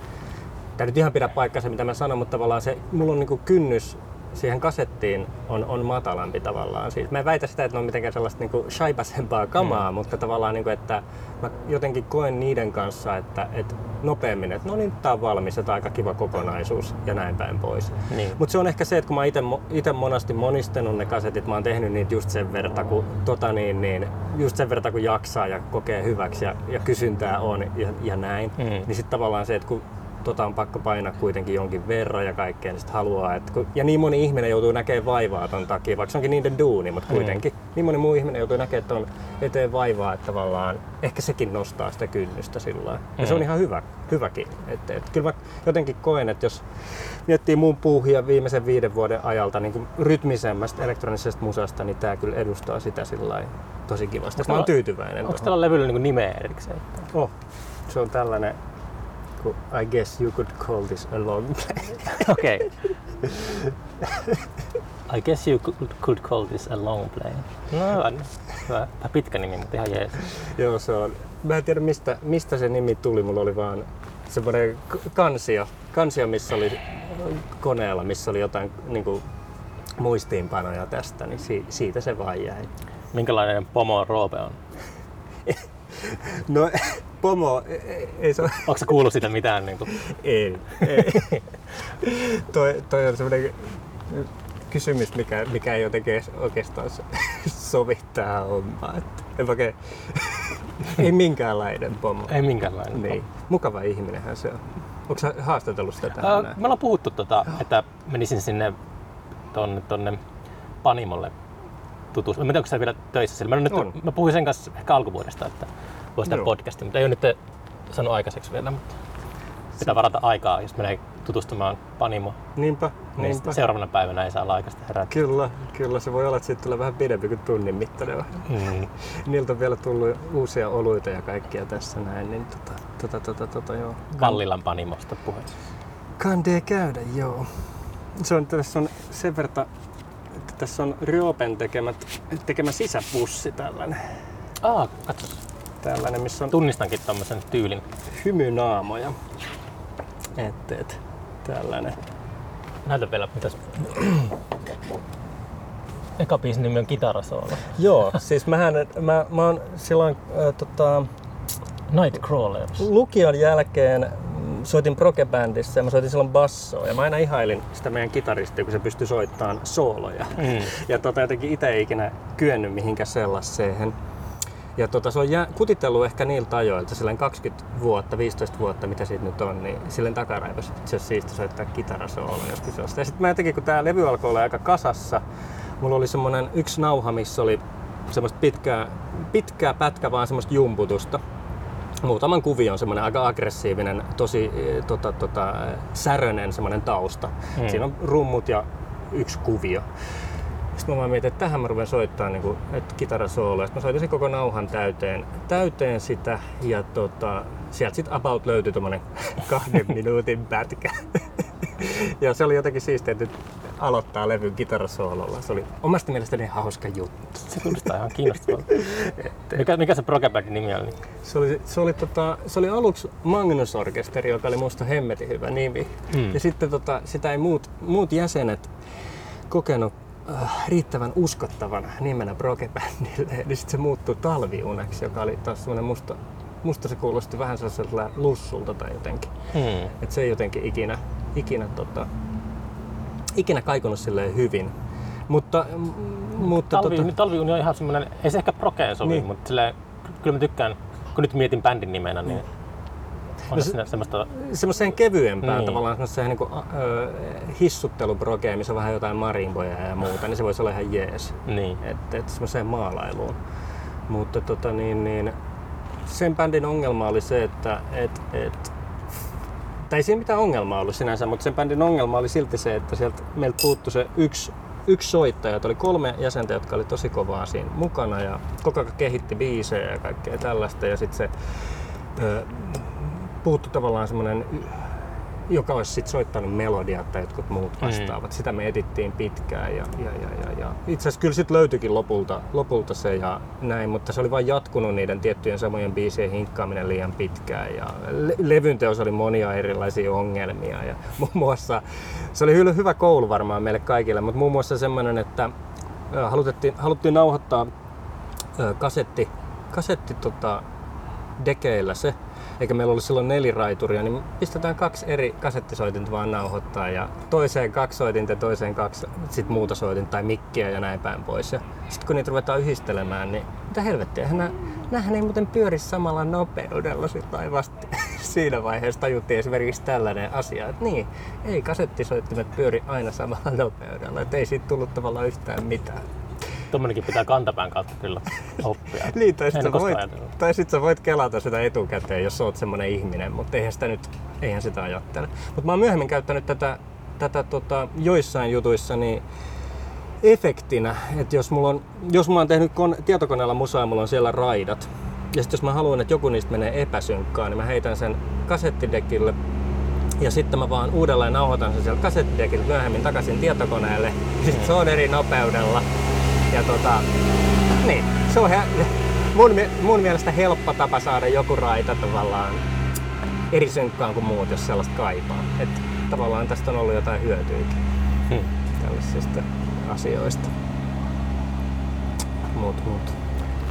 tää nyt ihan pidä paikkansa, mitä mä sanon, mutta tavallaan se, mulla on niinku kynnys siihen kasettiin on, on matalampi tavallaan. Siis mä en väitä sitä, että ne on mitenkään sellaista niinku shaipasempaa kamaa, mm. mutta tavallaan, niinku, että mä jotenkin koen niiden kanssa, että, että nopeammin, että no niin, tää on valmis ja tää on aika kiva kokonaisuus ja näin päin pois. Niin. Mutta se on ehkä se, että kun mä itse monasti monistanut ne kasetit, mä oon tehnyt niitä just sen verran, kun, tota niin, niin, just sen verran, kun jaksaa ja kokee hyväksi ja, ja kysyntää on ja, ja näin. Mm. Niin sitten tavallaan se, että kun tota on pakko painaa kuitenkin jonkin verran ja kaikkea, niin sit haluaa, että kun, ja niin moni ihminen joutuu näkemään vaivaa ton takia, vaikka se onkin niiden duuni, mutta kuitenkin. Mm. Niin moni muu ihminen joutuu näkemään ton eteen vaivaa, että tavallaan ehkä sekin nostaa sitä kynnystä sillä lailla. Ja se on Mm. ihan hyvä, hyväkin. Et, et, kyllä mä jotenkin koen, että jos miettii mun puuhia viimeisen viiden vuoden ajalta niin kuin rytmisemmästä elektronisesta musasta, niin tää kyllä edustaa sitä sillä tosi kivasti. Mä oon tyytyväinen. Onko tällä levyllä niin nimeä erikseen? Oh, se on tällainen I guess you could call this a long play. Okei. I guess you could, could call this a long play. No hyvä. hyvä. Pitkä nimi, mutta ihan jees. Joo, se on. Mä en tiedä mistä, mistä se nimi tuli. Mulla oli vaan semmoinen kansio, kansio, missä oli koneella, missä oli jotain niin kuin, muistiinpanoja tästä, niin si- siitä se vaan jäi. Minkälainen pomo Roope on? No, pomo, ei, ei se ole, Onko sä kuullut sitä mitään? Niin kuin? ei, ei. toi, toi on semmoinen kysymys, mikä, mikä ei jotenkin oikeastaan so- sovi tähän hommaan. Että en oikein, ei minkäänlainen pomo. Ei minkäänlainen. Niin. Mukava ihminenhän se on. Onko haastatellut sitä tähän näin? me ollaan puhuttu, tota, että menisin sinne tonne, tonne Panimolle tutustumaan. Mä en tiedä, onko sä vielä töissä siellä. Mä, nyt, On. mä puhuin sen kanssa ehkä alkuvuodesta, että voisi tehdä podcastin, mutta ei ole nyt saanut aikaiseksi vielä. Mutta pitää varata aikaa, jos menee tutustumaan Panimoon. Niinpä, Niin niinpä. seuraavana päivänä ei saa olla aikaista herätä. Kyllä, kyllä. Se voi olla, että siitä tulee vähän pidempi kuin tunnin mittainen. Mm. Niiltä on vielä tullut uusia oluita ja kaikkia tässä näin, niin tota, tota, tota, tota joo. Kallilan Panimosta puheen. Kandee käydä, joo. Se on, tässä on sen verran, tässä on Ryopen tekemät, tekemä sisäpussi tällainen. Aa, katso. Tällainen, missä on Tunnistankin tommosen tyylin. hymynaamoja. Et, et, tällainen. Näytä vielä, mitäs... Eka biisin nimi on Kitarasoolo. Joo, siis mähän, mä, mä oon silloin äh, tota, Nightcrawlers. lukion jälkeen soitin prokebändissä ja mä soitin silloin bassoa ja mä aina ihailin sitä meidän kitaristia, kun se pystyi soittamaan sooloja. Mm. Ja tota, jotenkin itse ei ikinä kyennyt mihinkään sellaiseen. Ja tota, se on jää, kutitellut ehkä niiltä ajoilta, silleen 20 vuotta, 15 vuotta, mitä siitä nyt on, niin silleen takaraivossa se olisi siisti soittaa kitarasoolo joskus jostain. Ja sitten mä jotenkin, kun tää levy alkoi olla aika kasassa, mulla oli semmonen yksi nauha, missä oli semmoista pitkää, pitkää pätkä vaan semmoista jumputusta. Muutaman kuvion semmoinen aika aggressiivinen, tosi eh, tota, tota, särönen semmoinen tausta. Mm. Siinä on rummut ja yksi kuvio. Sitten mä vaan mietin, että tähän mä ruven soittaa niin kuin, että kitarasoolo. Sitten mä soitin sen koko nauhan täyteen, täyteen sitä ja tota, sieltä sitten about löytyi tommonen kahden minuutin pätkä. ja se oli jotenkin siistiä, että nyt aloittaa levyn kitarasoololla. Se oli omasta mielestäni hauska juttu. Se kuulostaa ihan kiinnostavalta. mikä, mikä se Prokebandin nimi oli? Se oli, se oli, tota, se oli aluksi Magnus Orkesteri, joka oli musta hemmetin hyvä nimi. Mm. Ja sitten tota, sitä ei muut, muut jäsenet kokenut äh, riittävän uskottavana nimenä Brokebandille. Niin sitten se muuttui Talviuneksi, joka oli taas semmoinen musta, musta se kuulosti vähän sellaiselta lussulta tai jotenkin. Hmm. Että se ei jotenkin ikinä, ikinä, tota, ikinä kaikunut silleen hyvin. Mutta, mutta Talvi, tota, Talviuni on ihan semmoinen, ei se ehkä prokeen sovi, Niin. niin. mutta silleen, kyllä mä tykkään, kun nyt mietin bändin nimenä, niin on No se, se- semmoista, semmoiseen kevyempään Niin. tavallaan semmoiseen niin kuin, ö, missä on vähän jotain marimboja ja muuta, niin se voisi olla ihan jees. niin. Että et semmoiseen maalailuun. Mutta tota niin, niin sen bändin ongelma oli se, että et, et, tai ei siinä mitään ongelmaa ollut sinänsä, mutta sen bändin ongelma oli silti se, että sieltä meiltä puuttui se yksi, yksi soittaja. että Oli kolme jäsentä, jotka oli tosi kovaa siinä mukana ja koko ajan kehitti biisejä ja kaikkea tällaista. Ja sitten se ö, puuttui tavallaan semmoinen joka olisi sit soittanut melodiat tai jotkut muut vastaavat. Sitä me etittiin pitkään ja, ja, ja, ja, ja. itse asiassa kyllä sitten löytyikin lopulta, lopulta se ja näin, mutta se oli vain jatkunut niiden tiettyjen samojen biisien hinkkaaminen liian pitkään ja le- oli monia erilaisia ongelmia ja muun muassa se oli hyvä, koulu varmaan meille kaikille, mutta muun muassa semmoinen, että haluttiin, haluttiin nauhoittaa kasetti, kasetti tota, dekeillä se, eikä meillä ollut silloin neliraituria, niin pistetään kaksi eri kasettisoitinta vaan nauhoittaa ja toiseen kaksi soitinta ja toiseen kaksi sit muuta soitinta tai mikkiä ja näin päin pois. Sitten kun niitä ruvetaan yhdistelemään, niin mitä helvettiä, nää, näähän ei muuten pyöri samalla nopeudella tai vasta siinä vaiheessa tajuttiin esimerkiksi tällainen asia, että niin, ei kasettisoittimet pyöri aina samalla nopeudella, että ei siitä tullut tavallaan yhtään mitään. Tuommoinenkin pitää kantapään kautta kyllä oppia. Niin, tai En sit, ole sä voit, koskaan ajatellut. tai sit sä voit kelata sitä etukäteen, jos oot semmonen ihminen, mutta eihän sitä nyt, eihän sitä ajattele. Mutta mä oon myöhemmin käyttänyt tätä, tätä tota, joissain jutuissa niin efektinä, että jos mulla on, jos mulla on tehnyt kon, tietokoneella musaa ja mulla on siellä raidat, Ja sitten jos mä haluan, että joku niistä menee epäsynkkaan, niin mä heitän sen kasettidekille ja sitten mä vaan uudelleen nauhoitan sen sieltä kasettidekiltä myöhemmin takaisin tietokoneelle. Ja sitten se on eri nopeudella. Ja tota, niin, se on he, mun, mun mielestä helppo tapa saada joku raita tavallaan eri synkkaan kuin muut, jos sellaista kaipaa. Että tavallaan tästä on ollut jotain hyötyäkin Hmm. tällaisista asioista. Mut, mut.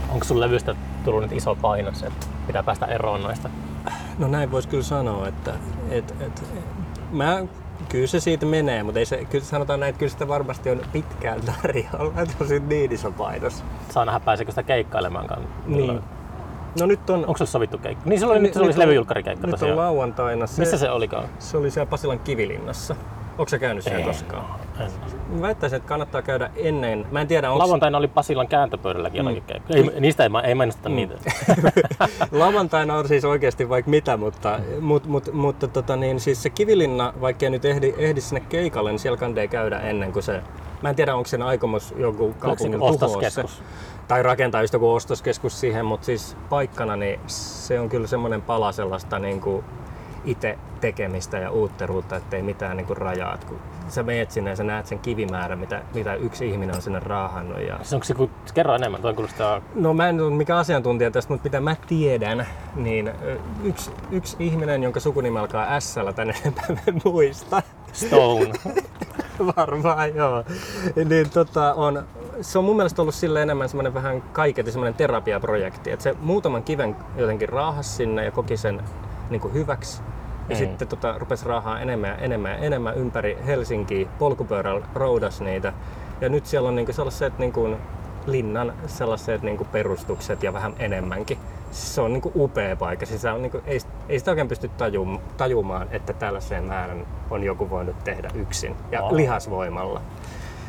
Onko sun levystä tullut nyt iso painos, että pitää päästä eroon noista? No näin voisi kyllä sanoa, että et, et, mä, kyllä se siitä menee, mutta ei se, kyllä sanotaan näin, että kyllä sitä varmasti on pitkään tarjolla, että on siitä niin iso painos. Saa nähdä pääseekö sitä keikkailemaankaan. Niin. No nyt on... Onko se sovittu keikka? Niin se oli, nyt, se oli se on- levyjulkkarikeikka Nyt on tosiaan. lauantaina se, Missä se olikaan? se oli siellä Pasilan Kivilinnassa. Onko sä käynyt siellä koskaan? En. Mä väittäisin, että kannattaa käydä ennen. Mä en tiedä, onko Lauantaina oli Pasilan kääntöpöydälläkin keikka. Ei, niistä ei, ma- ei mainosteta Mm. niitä. Lauantaina on siis oikeasti vaikka mitä, mutta, mut, mut, mutta tota niin, siis se Kivilinna, vaikka nyt ehdi, ehdi sinne keikalle, niin siellä kandee käydä ennen kuin se... Mä en tiedä, onko sen aikomus joku kaupungin se, ostoskeskus? tai rakentaa just joku ostoskeskus siihen, mutta siis paikkana niin se on kyllä semmoinen pala sellaista niin kuin itse tekemistä ja uutteruutta, ettei mitään niin kuin rajaa. Et kun sä meet sinne ja sä näet sen kivimäärän, mitä, mitä yksi ihminen on sinne raahannut. Ja Se onko se, kun kerro enemmän, toi kuulostaa... No mä en ole mikään asiantuntija tästä, mutta mitä mä tiedän, niin yksi, yksi ihminen, jonka sukunimi alkaa s tänne en muista. Stone. Varmaan joo. Niin tota, on, se on mun mielestä ollut sille enemmän semmoinen vähän kaiketi semmoinen terapiaprojekti. Että se muutaman kiven jotenkin raahas sinne ja koki sen niin kuin hyväksi. Ja Mm. sitten tota, rupesi raahaa enemmän ja enemmän ja enemmän ympäri Helsinkiä. Polkupyörällä roudas niitä. Ja nyt siellä on niinku sellaiset niinku linnan sellaiset niinku perustukset ja vähän enemmänkin. Siis se on niinku upea paikka. Siis se on niinku, ei, ei sitä oikein pysty tajum, tajumaan, että tällaiseen määrän on joku voinut tehdä yksin ja Wow. lihasvoimalla.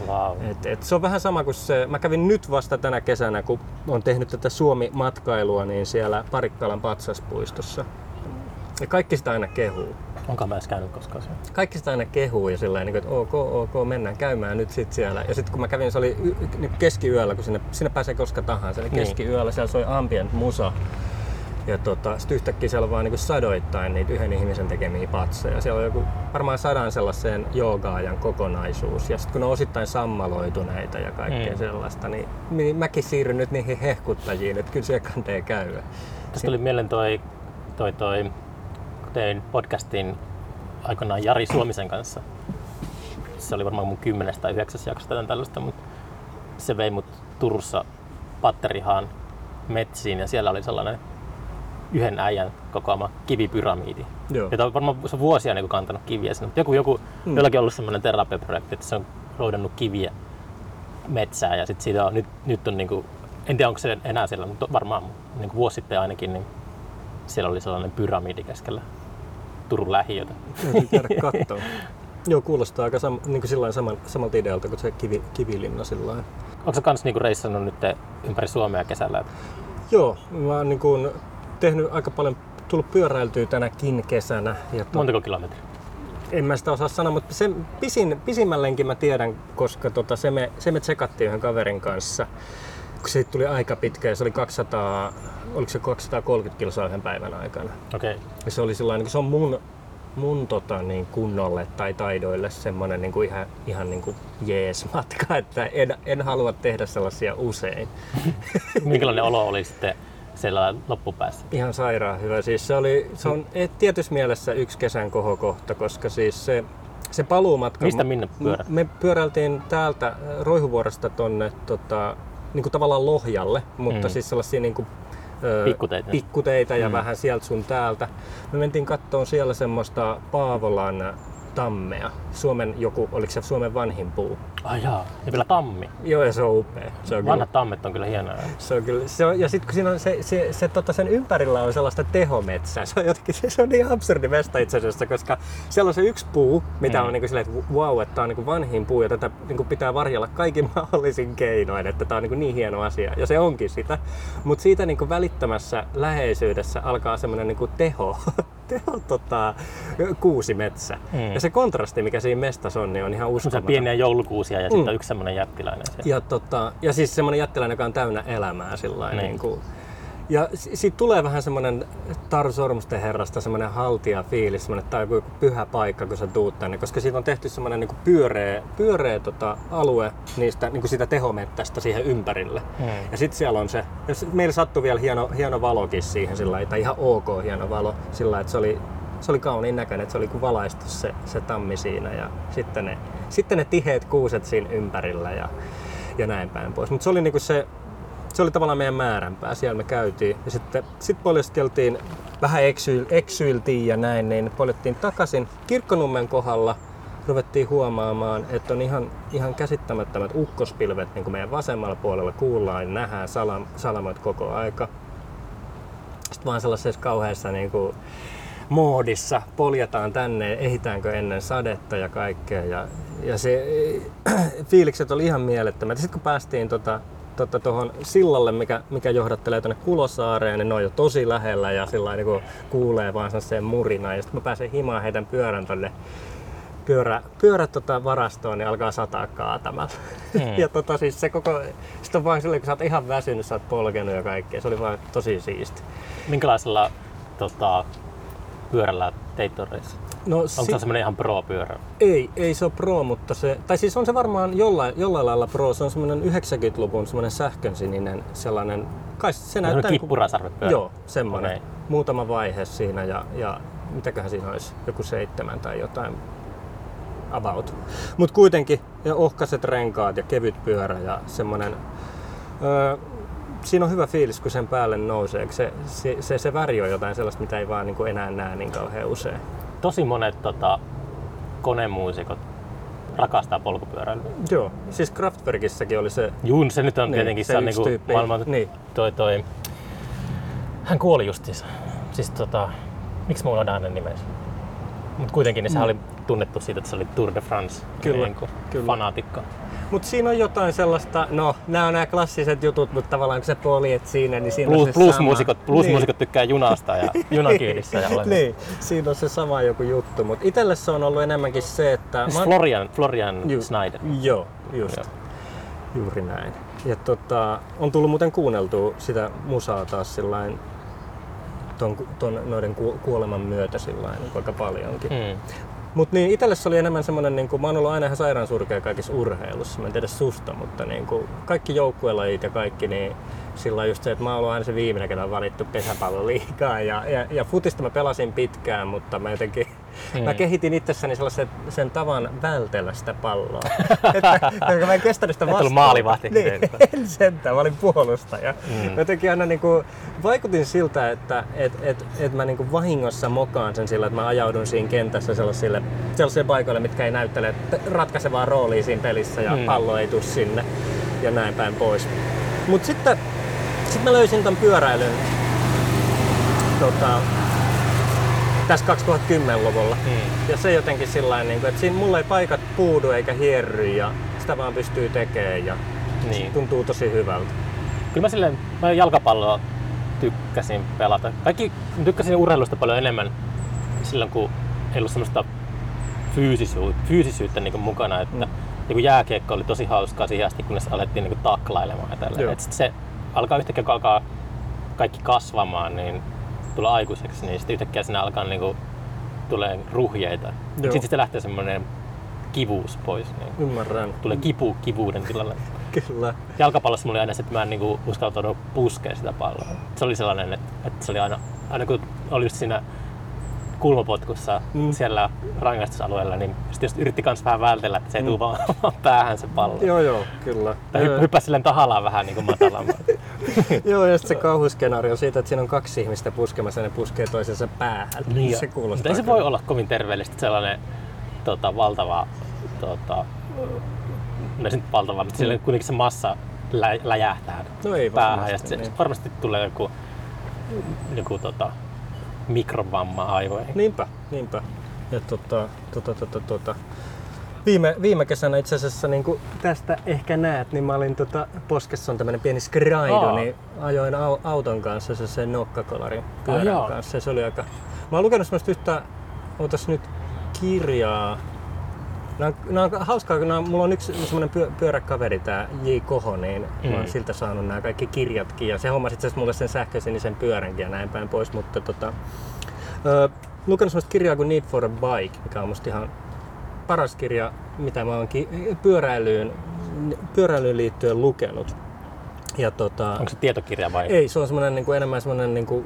Wow. Et, et se on vähän sama kuin se, mä kävin nyt vasta tänä kesänä, kun on tehnyt tätä Suomi-matkailua, niin siellä Parikkalan patsaspuistossa. Ja kaikki sitä aina kehuu. Onko mä edes käynyt koskaan siellä? Kaikki sitä aina kehuu ja sillä niin että ok, ok, mennään käymään nyt sit siellä. Ja sitten kun mä kävin, se oli y- niin keskiyöllä, kun sinne, sinne pääsee koska tahansa. Eli Niin. keskiyöllä siellä soi ambient musa. Ja tota, sitten yhtäkkiä siellä on vaan niin sadoittain niitä yhden ihmisen tekemiä patseja. Siellä on joku varmaan sadan sellaiseen joogaajan kokonaisuus. Ja sitten kun ne on osittain sammaloituneita ja kaikkea Mm. sellaista, niin, niin mäkin siirryn nyt niihin hehkuttajiin, että kyllä siellä kantee käydä. Tästä tuli mieleen toi, toi, toi tein podcastin aikoinaan Jari Suomisen kanssa. Se oli varmaan mun kymmenes tai yhdeksäs jakso tai tällaista, mutta se vei mut Turussa Patterihaan metsiin ja siellä oli sellainen yhden äijän kokoama kivipyramiidi. Joo. Jota on varmaan se on vuosia niin kantanut kiviä sinne. Joku, joku, Mm. jollakin on ollut semmoinen terapiaprojekti, että se on roudannut kiviä metsään ja sit siitä on, nyt, nyt on niinku, en tiedä onko se enää siellä, mutta varmaan niin vuosi sitten ainakin, niin siellä oli sellainen pyramidi keskellä Turun lähiötä. Täytyy käydä. Joo, kuulostaa aika sam, niin kuin sillain saman, samalta idealta kuin se kivi, kivilinna sillain. Onko se kans niinku reissannut nyt ympäri Suomea kesällä? Joo, mä oon niin kuin tehnyt aika paljon, tullut pyöräiltyä tänäkin kesänä. Ja to, Montako kilometriä? en mä sitä osaa sanoa, mutta sen pisin, pisimmällenkin mä tiedän, koska tota, se, me, se me tsekattiin yhden kaverin kanssa. Kun siitä tuli aika pitkä ja se oli 200, oliko se 230 kilsaa yhden päivän aikana. Okei. Okay. Ja se oli sellainen, se on mun, mun tota, niin kunnolle tai taidoille semmoinen niin kuin ihan, ihan niin kuin jees matka, että en, en halua tehdä sellaisia usein. Minkälainen olo oli sitten siellä loppupäässä? Ihan sairaan hyvä. Siis se, oli, se on et- tietyssä mielessä yksi kesän kohokohta, koska siis se, se paluumatka... Mistä minne pyörät? Me pyöräiltiin täältä Roihuvuoresta tonne tota, niin kuin tavallaan Lohjalle, mutta Mm. siis sellaisia niin kuin, Pikkuteitä. pikkuteitä ja Mm. vähän sieltä sun täältä. Me mentiin kattoon siellä semmoista Paavolan tammea. Suomen joku, oliko se Suomen vanhin puu? Ai jaa, ja vielä tammi. Joo, ja se on upea. Se on kyllä Vanhat tammet on kyllä hienoja. se on kyllä, se on, ja sitten kun siinä on se, se, se tota sen ympärillä on sellaista tehometsää, se on jotenkin, se, se on niin absurdi mesta itse asiassa, koska siellä on se yksi puu, mitä Mm. on niin kuin silleen, että wow, että tämä on niin kuin vanhin puu ja tätä niin kuin pitää varjella kaikin mahdollisin keinoin, että tämä on niin, kuin niin hieno asia. Ja se onkin sitä. Mutta siitä niin kuin välittömässä läheisyydessä alkaa semmoinen niin kuin teho, teho tota, kuusi metsä. Mm. Ja se kontrasti, mikä siinä mestassa on, niin on ihan uskomaton. pieniä joulukuusia ja Mm. sitten yksi semmoinen jättiläinen siellä. Ja, tota, ja siis semmoinen jättiläinen, joka on täynnä elämää sillä niin. niin kuin, Ja siitä tulee vähän semmoinen Taru Sormusten herrasta semmoinen haltija fiilis, semmoinen, että tämä on joku pyhä paikka, kun sä tuut tänne, koska siitä on tehty semmoinen niin pyöreä, pyöreä tota, alue niistä, niin kuin siitä tehomettästä siihen ympärille. Hmm. Ja sitten siellä on se, ja sit meillä sattui vielä hieno, hieno valokin siihen sillä tai ihan ok hieno valo sillä että se oli, se oli kauniin näköinen, että se oli kuin valaistu se, se tammi siinä ja sitten ne, sitten ne tiheät kuuset siinä ympärillä ja, ja näin päin pois. Mutta se oli niinku se, se oli tavallaan meidän määränpää, siellä me käytiin. Ja sitten sit poljaskeltiin, vähän eksyil, eksyiltiin ja näin, niin poljettiin takaisin Kirkkonummen kohdalla. Ruvettiin huomaamaan, että on ihan, ihan käsittämättömät ukkospilvet niin kuin meidän vasemmalla puolella kuullaan ja nähdään salam, salamat koko aika. Sitten vaan sellaisessa kauheassa niin kuin, moodissa poljetaan tänne, ehitäänkö ennen sadetta ja kaikkea. Ja, ja se fiilikset oli ihan mielettömät. Sitten kun päästiin tota, tota, tuohon sillalle, mikä, mikä johdattelee tuonne Kulosaareen, niin ne on jo tosi lähellä ja sillä niin kuulee vaan sen murinaa. Ja sitten mä pääsen himaan heidän pyörän tonne pyörä, pyörä tota varastoon, niin alkaa sataa kaatamalla. Hmm. ja tota, siis se koko, sit on vaan silleen, kun sä oot ihan väsynyt, sä oot polkenut ja kaikkea. Se oli vaan tosi siisti. Minkälaisella tota, pyörällä teit reissun? No, Onko se semmoinen ihan pro-pyörä? Ei, ei se ole pro, mutta se, tai siis on se varmaan jollain, jollain lailla pro, se on semmoinen 90-luvun semmoinen sähkönsininen sellainen, kai se Se näyttää on kippurasarvepyörä? Joo, semmoinen. Okei. Muutama vaihe siinä ja, ja mitäköhän siinä olisi, joku seitsemän tai jotain about. Mutta kuitenkin ja ohkaiset renkaat ja kevyt pyörä ja semmoinen, öö, siinä on hyvä fiilis, kun sen päälle nousee. Se, se, se, se väri on jotain sellaista, mitä ei vaan niin enää näe niin kauhean usein. Tosi monet tota, konemuusikot rakastaa polkupyöräilyä. Joo, siis Kraftwerkissäkin oli se Juu, se nyt on Niin, tietenkin se se on niinku tyyppi. maailman Niin. toi, toi, hän kuoli justiinsa. Siis tota, miksi mä unohdan hänen nimensä? Mutta kuitenkin niin sehän oli tunnettu siitä, että se oli Tour de France Kyllä, niin kyllä. fanaatikko. Mutta siinä on jotain sellaista, no nämä on nämä klassiset jutut, mutta tavallaan kun sä poljet siinä, niin siinä Blues, on se bluesmuusikot, sama. bluesmuusikot tykkää junasta ja junakyydissä. Ja niin. niin, siinä on se sama joku juttu, mutta itselle se on ollut enemmänkin se, että... Siis mä Florian, Florian Ju- Snyder. Joo, just. Joo. Juuri näin. Ja tota, on tullut muuten kuunneltua sitä musaa taas sillain ton, ton, noiden ku, kuoleman myötä sillain niin aika paljonkin. Mm. Mutta niin, itselle se oli enemmän semmoinen, niin kuin, mä oon ollut aina ihan sairaan surkea kaikissa urheilussa, mä en tiedä susta, mutta niin kuin, kaikki joukkuelajit ja kaikki, niin sillä on just se, että mä oon aina se viimeinen, ketä on valittu pesäpallon liikaa ja, ja, ja futista mä pelasin pitkään, mutta mä jotenkin, Mm. mä kehitin itsessäni sellaisen sen tavan vältellä sitä palloa. että, mä en kestänyt sitä vastuuta. maalivahti. Niin, en sentään, mä olin puolustaja. Mm. Mä jotenkin aina niinku, vaikutin siltä, että et, et, et mä niinku vahingossa mokaan sen sillä, että mä ajaudun siinä kentässä sellaisille, sellaisille paikoille, mitkä ei näyttele ratkaisevaa roolia siinä pelissä ja Mm. pallo ei tuu sinne ja näin päin pois. Mut sitten sit mä löysin tämän pyöräilyn tota, tässä 2010-luvulla. Mm. Ja se jotenkin sillä niin että siinä mulla ei paikat puudu eikä hierry ja sitä vaan pystyy tekemään ja Niin. tuntuu tosi hyvältä. Kyllä mä silleen, mä jalkapalloa tykkäsin pelata. Kaikki tykkäsin urheilusta paljon enemmän silloin, kun ei ollut semmoista fyysisyyttä, fyysisyyttä niin kuin mukana. Että Mm. niin kuin jääkiekko oli tosi hauskaa siihen asti, kunnes alettiin niin kuin taklailemaan ja. Et sit se alkaa yhtäkkiä, kun alkaa kaikki kasvamaan, niin tulee aikuiseksi, niin sitten yhtäkkiä siinä alkaa niin kuin, tulee ruhjeita. Sitten sitten lähtee semmoinen kivuus pois. Niin Ymmärrän. tulee kipu kivuuden tilalle. Kyllä. jalkapallossa mulla oli aina se, että mä en niinku uskaltanut puskea sitä palloa. Se oli sellainen, että, että se oli aina, aina kun oli just siinä kulmapotkussa Mm. siellä rangaistusalueella, niin sitten jos yritti kans vähän vältellä, että se ei mm. tuu vaan, päähän se pallo. Joo, joo, kyllä. Tai hyppäsi silleen tahallaan vähän niin kuin matalammin. Joo, ja se kauhuskenaario siitä, että siinä on kaksi ihmistä puskemassa ja ne puskee toisensa päähän. Niin, se mutta kuulostaa ei se voi olla kovin terveellistä sellainen tota, valtava, tota, no se nyt valtava, mutta sillä kuitenkin se massa lä- läjähtää No ei päähän varmasti, ja sitten niin. varmasti tulee joku, joku tota, mikrovamma aivoihin. Niinpä, niinpä. Ja tota, tota, tota, tota. Viime, viime kesänä itse asiassa niin kuin tästä ehkä näet, niin mä olin tota, Poskessa on tämmönen pieni skraidu, Aa. niin ajoin au, auton kanssa se, se nokkakolarin pyörän kanssa. Se oli aika... Mä oon lukenut semmoista yhtä, ootas nyt kirjaa, Nämä on, nämä on hauskaa, kun nämä, mulla on yksi semmoinen pyö, pyöräkaveri, tämä J. Koho, niin mm. mä oon Mm. siltä saanut nämä kaikki kirjatkin. Ja se hommasi itse asiassa mulle sen sähköisen pyöränkin ja näin päin pois. Mutta tota, ö, lukenut semmoista kirjaa kuin Need for a Bike, mikä on musta ihan paras kirja, mitä mä oon ki- pyöräilyyn, pyöräilyyn liittyen lukenut. Ja tota, Onko se tietokirja vai? ei, se on semmoinen niin kuin, enemmän semmoinen niin kuin,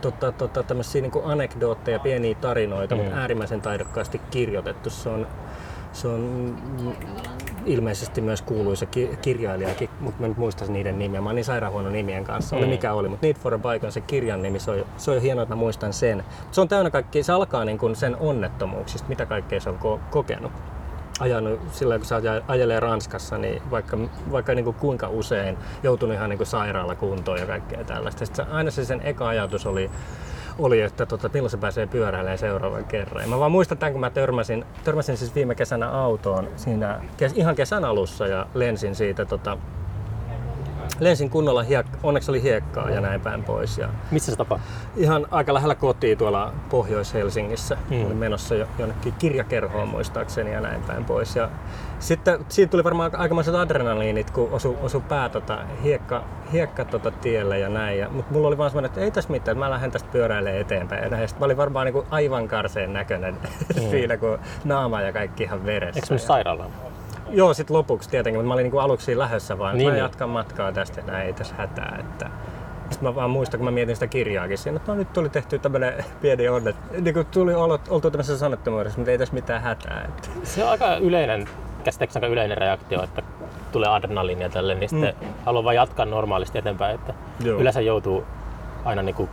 tota, tota, tämmöisiä niin kuin anekdootteja, pieniä tarinoita, mm. mutta äärimmäisen taidokkaasti kirjoitettu. Se on, se on ilmeisesti myös kuuluisa ki- kirjailijakin, mutta mä en nyt muista niiden nimiä. Mä oon niin sairaanhuono nimien kanssa, oli Mm. mikä oli. Mutta Need for a Bike on se kirjan nimi, se on, se on hienoa, että mä muistan sen. Mut se on täynnä kaikki, se alkaa niin kuin sen onnettomuuksista, mitä kaikkea se on ko- kokenut ajanut sillä kun aja- ajelee Ranskassa, niin vaikka, vaikka niin kuin kuinka usein joutunut ihan niin kuin sairaalakuntoon ja kaikkea tällaista. Sitten aina se sen eka ajatus oli, oli että tota, milloin se pääsee pyöräilemään seuraavan kerran. Ja mä vaan muistan tämän, kun mä törmäsin, törmäsin siis viime kesänä autoon siinä kes, ihan kesän alussa ja lensin siitä tota, lensin kunnolla, hiek- onneksi oli hiekkaa ja näin päin pois. Ja Missä se tapahtui? ihan aika lähellä kotiin tuolla Pohjois-Helsingissä. Mm. Olin menossa jo, jonnekin kirjakerhoon muistaakseni ja näin päin pois. Ja sitten siitä tuli varmaan aikamoiset adrenaliinit, kun osu, osu pää tota, hiekka, hiekka tota tielle ja näin. Ja, mutta mulla oli vaan semmoinen, että ei tässä mitään, mä lähden tästä pyöräilemään eteenpäin. Ja näin. Sitten mä olin varmaan niin kuin aivan karseen näköinen mm. siinä, kun naama ja kaikki ihan veressä. Eikö se mennyt sairaalaan? Joo, sitten lopuksi tietenkin, mutta mä olin niinku aluksi siinä lähdössä vaan, Niin, mä niin. jatkan matkaa tästä ja näin, ei tässä hätää. Että... Sitten mä vaan muistan, kun mä mietin sitä kirjaakin siinä, että no nyt tuli tehty tämmönen pieni onnet. Niin kuin tuli oltu tämmöisessä sanottomuudessa, mutta ei tässä mitään hätää. Että... Se on aika yleinen, käsittääkseni aika yleinen reaktio, että tulee adrenaliinia tälle, niin sitten haluaa vaan jatkaa normaalisti eteenpäin. Että Joo. yleensä joutuu aina niin kuin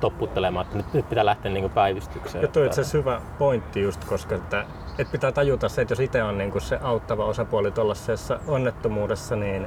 topputtelemaan, että nyt, nyt pitää lähteä niin kuin päivystykseen. Ja toi on Että- itse hyvä pointti just, koska että, että pitää tajuta se, että jos itse on niinku se auttava osapuoli tuollaisessa onnettomuudessa, niin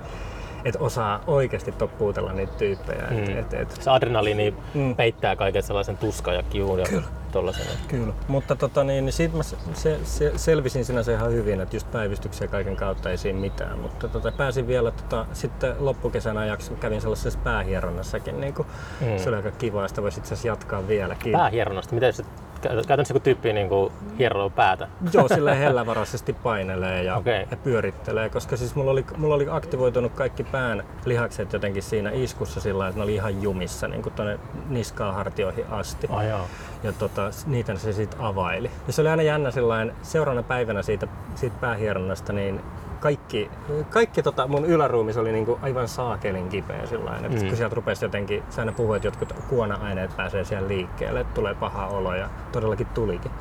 et osaa oikeasti toppuutella niitä tyyppejä. Mm. Et, et, et, se adrenaliini Mm. peittää kaiken sellaisen tuskan ja kiun ja tollasen. Kyllä, mutta tota, niin, niin siitä mä se, se, se, selvisin sinänsä ihan hyvin, että just päivystyksiä kaiken kautta ei siinä mitään. Mutta tota, pääsin vielä tota, sitten loppukesän ajaksi, kävin sellaisessa päähieronnassakin. Niin kuin, Mm. Se oli aika kiva, ja sitä voisi itse asiassa jatkaa vieläkin. Päähieronnasta, miten se käytännössä joku tyyppi niin kuin hieroo päätä? Joo, sille hellävaraisesti painelee ja, Okei. ja pyörittelee, koska siis mulla oli, mulla oli aktivoitunut kaikki pään lihakset jotenkin siinä iskussa sillä että ne oli ihan jumissa niin kuin tuonne niskaan hartioihin asti. Oh, joo. ja tota, niitä se sitten availi. Ja se oli aina jännä sillain, seuraavana päivänä siitä, siitä päähieronnasta, niin kaikki, kaikki tota mun yläruumis oli niinku aivan saakelin kipeä että Mm. kun sieltä rupesi jotenkin, sä aina puhuit, että jotkut kuona-aineet pääsee siellä liikkeelle, että tulee paha olo ja todellakin tulikin.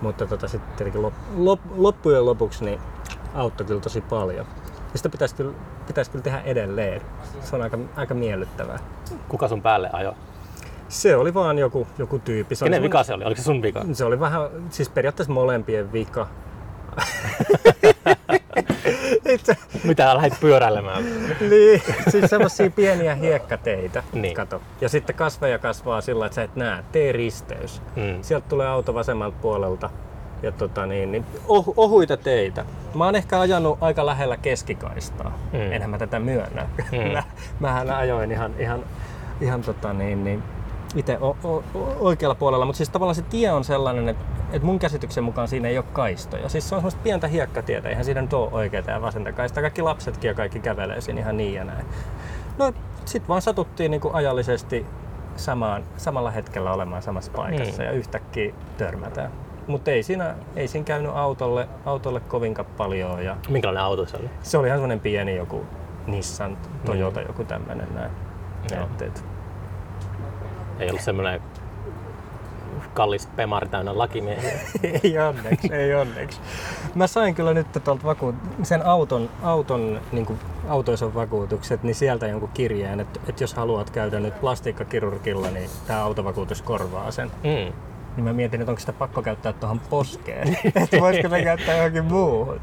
Mutta tota, sitten tietenkin lop, lop, loppujen lopuksi niin auttoi kyllä tosi paljon. Ja sitä pitäisi kyllä, pitäisi kyllä tehdä edelleen. Se on aika, aika miellyttävää. Kuka sun päälle ajo? Se oli vaan joku, joku tyyppi. Se Kenen vika se oli? Oliko se sun vika? se oli vähän, siis periaatteessa molempien vika. Itse, Mitä lähdit pyöräilemään? niin, siis semmosia pieniä hiekkateitä, Niin. kato. Ja sitten kasveja kasvaa sillä, että sä et näe, tee risteys. Mm. Sieltä tulee auto vasemmalta puolelta ja tota niin, niin oh, ohuita teitä. Mä oon ehkä ajanut aika lähellä keskikaistaa. Mm. Enhän mä tätä myönnä. Mm. Mä, mähän ajoin ihan, ihan, ihan tota niin, niin itse o, o, o, oikealla puolella, mutta siis tavallaan se tie on sellainen, että, että mun käsityksen mukaan siinä ei ole kaistoja. Siis se on semmoista pientä hiekkatietä, eihän siinä nyt ole oikeita ja vasenta kaistaa. Kaikki lapsetkin ja kaikki kävelee siinä ihan niin ja näin. No sit vaan satuttiin niinku ajallisesti samaan, samalla hetkellä olemaan samassa paikassa Mm. ja yhtäkkiä törmätään. Mutta ei siinä, ei siinä käynyt autolle, autolle kovinkaan paljon ja Minkälainen auto se oli? se oli ihan semmoinen pieni joku Nissan, Toyota, joku tämmönen näin. Joo. Et, et, Ei ollut semmoinen kallis pemari täynnä lakimiehiä. ei onneksi, ei onneksi. Mä sain kyllä nyt tuolta vaku- sen auton, auton niin kuin autoison vakuutukset, niin sieltä jonkun kirjeen, että, että jos haluat käydä nyt plastiikkakirurgilla, niin tämä autovakuutus korvaa sen. Mm. Niin mä mietin, että onko sitä pakko käyttää tuohon poskeen, että voisiko ne käyttää johonkin muuhun.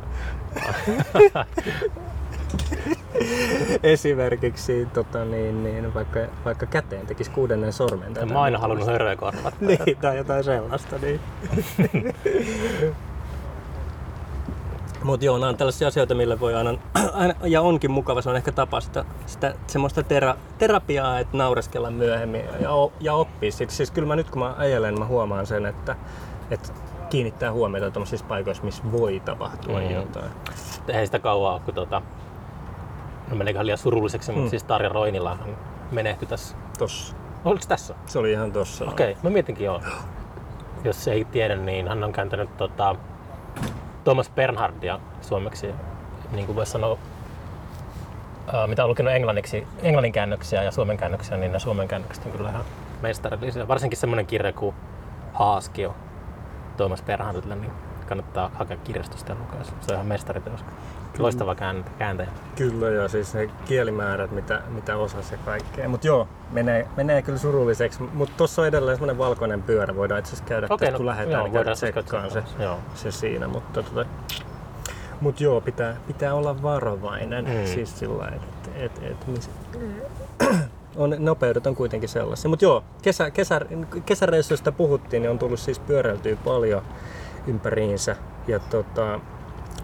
Esimerkiksi tota, niin, niin, vaikka, vaikka käteen tekisi kuudennen sormen. tai Mä aina halunnut hörökorvat. Niin, tai jotain sellaista. Niin. Mutta joo, nämä on tällaisia asioita, millä voi aina, aina, ja onkin mukava, se on ehkä tapa sitä, sitä semmoista tera, terapiaa, että naureskella myöhemmin ja, ja oppia. Siis, siis kyllä mä nyt kun mä ajelen, mä huomaan sen, että, että kiinnittää huomiota tuollaisissa paikoissa, missä voi tapahtua Mm. jotain. Eihän sitä kauaa ole, kun tota, no meneeköhän liian surulliseksi, mutta Mm. siis Tarja Roinila hän menehtyi tässä. Tossa. Oliko tässä? Se oli ihan tossa. Okei, okay, mä mietinkin joo. Jos ei tiedä, niin hän on kääntänyt tota, Thomas Bernhardia suomeksi, niin kuin voisi sanoa, ää, mitä on lukenut englanniksi, englannin käännöksiä ja suomen käännöksiä, niin ne suomen käännökset on kyllä ihan mestarillisia. Varsinkin semmoinen kirja kuin Haaskio Thomas Bernhardille, niin kannattaa hakea kirjastosta ja lukea. se. On ihan mestariteos. Loistava kääntä- kääntäjä. Kyllä ja siis ne kielimäärät, mitä, mitä osasi ja kaikkea. Mutta joo, menee, menee kyllä surulliseksi. Mutta tuossa on edelleen semmoinen valkoinen pyörä. Voidaan itse asiassa käydä Okei, tästä, kun lähdetään, joo, niin käydä siis tsekkaan se. Joo. se siinä. Mutta tota, mut joo, pitää, pitää olla varovainen. Mm. Siis sillä että et, et, mis... on, nopeudet on kuitenkin sellaisia. Mutta joo, kesä, kesä, kesäreissuista puhuttiin, niin on tullut siis pyöräiltyä paljon ympäriinsä. Ja tota,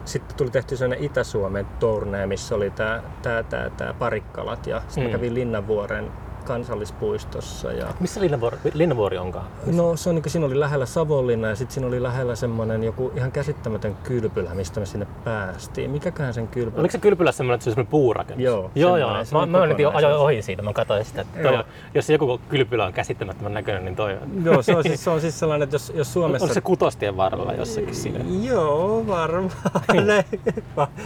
sitten tuli tehty sellainen Itä-Suomen tournee, missä oli tää, tää, tää, tää Parikkalat ja sitten Mm. mm. kävin Linnanvuoren kansallispuistossa. Ja Missä Linnavuori, Linnavuori onkaan? No se on niin siinä oli lähellä Savonlinna ja sitten siinä oli lähellä semmoinen joku ihan käsittämätön kylpylä, mistä me sinne päästiin. Mikäköhän sen kylpylä? Oliko se kylpylässä semmoinen, että se on semmoinen puurakennus? Joo, joo. joo. Mä, mä nyt jo ajoin ohi siitä, mä katsoin sitä. Että toi, jos joku kylpylä on käsittämättömän näköinen, niin toi on. Joo, se on siis, se on siis sellainen, että jos, jos Suomessa... Onko se kutostien varrella jossakin siinä? Joo, varmaan.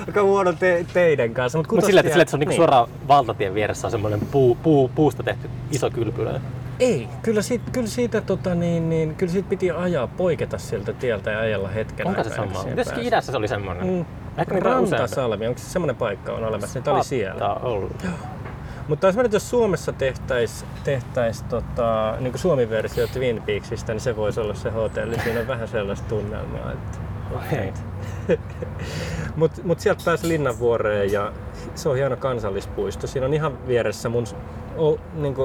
Aika huono te, teidän kanssa. Mutta Mutta sillä, että, sillä, että se on niinku niin. suoraan valtatien vieressä on semmoinen puu, puu, puusta tehty iso kylpylä. Ei, kyllä siitä, kyllä siitä, tota, niin, niin, kyllä siitä piti ajaa, poiketa sieltä tieltä ja ajella hetken Onko se sama? Jossakin idässä se oli semmoinen. Mm. Ehkä. Rantasalmi, onko se semmoinen paikka on olemassa? Niitä oli siellä. Olla. Mutta jos Suomessa tehtäisiin tehtäis, tota, niin Suomi-versio Twin Peaksista, niin se voisi olla se hotelli. Siinä on vähän sellaista tunnelmaa. Että, Hei. Mutta mut sieltä pääsi Linnanvuoreen ja se on hieno kansallispuisto. Siinä on ihan vieressä mun o, niin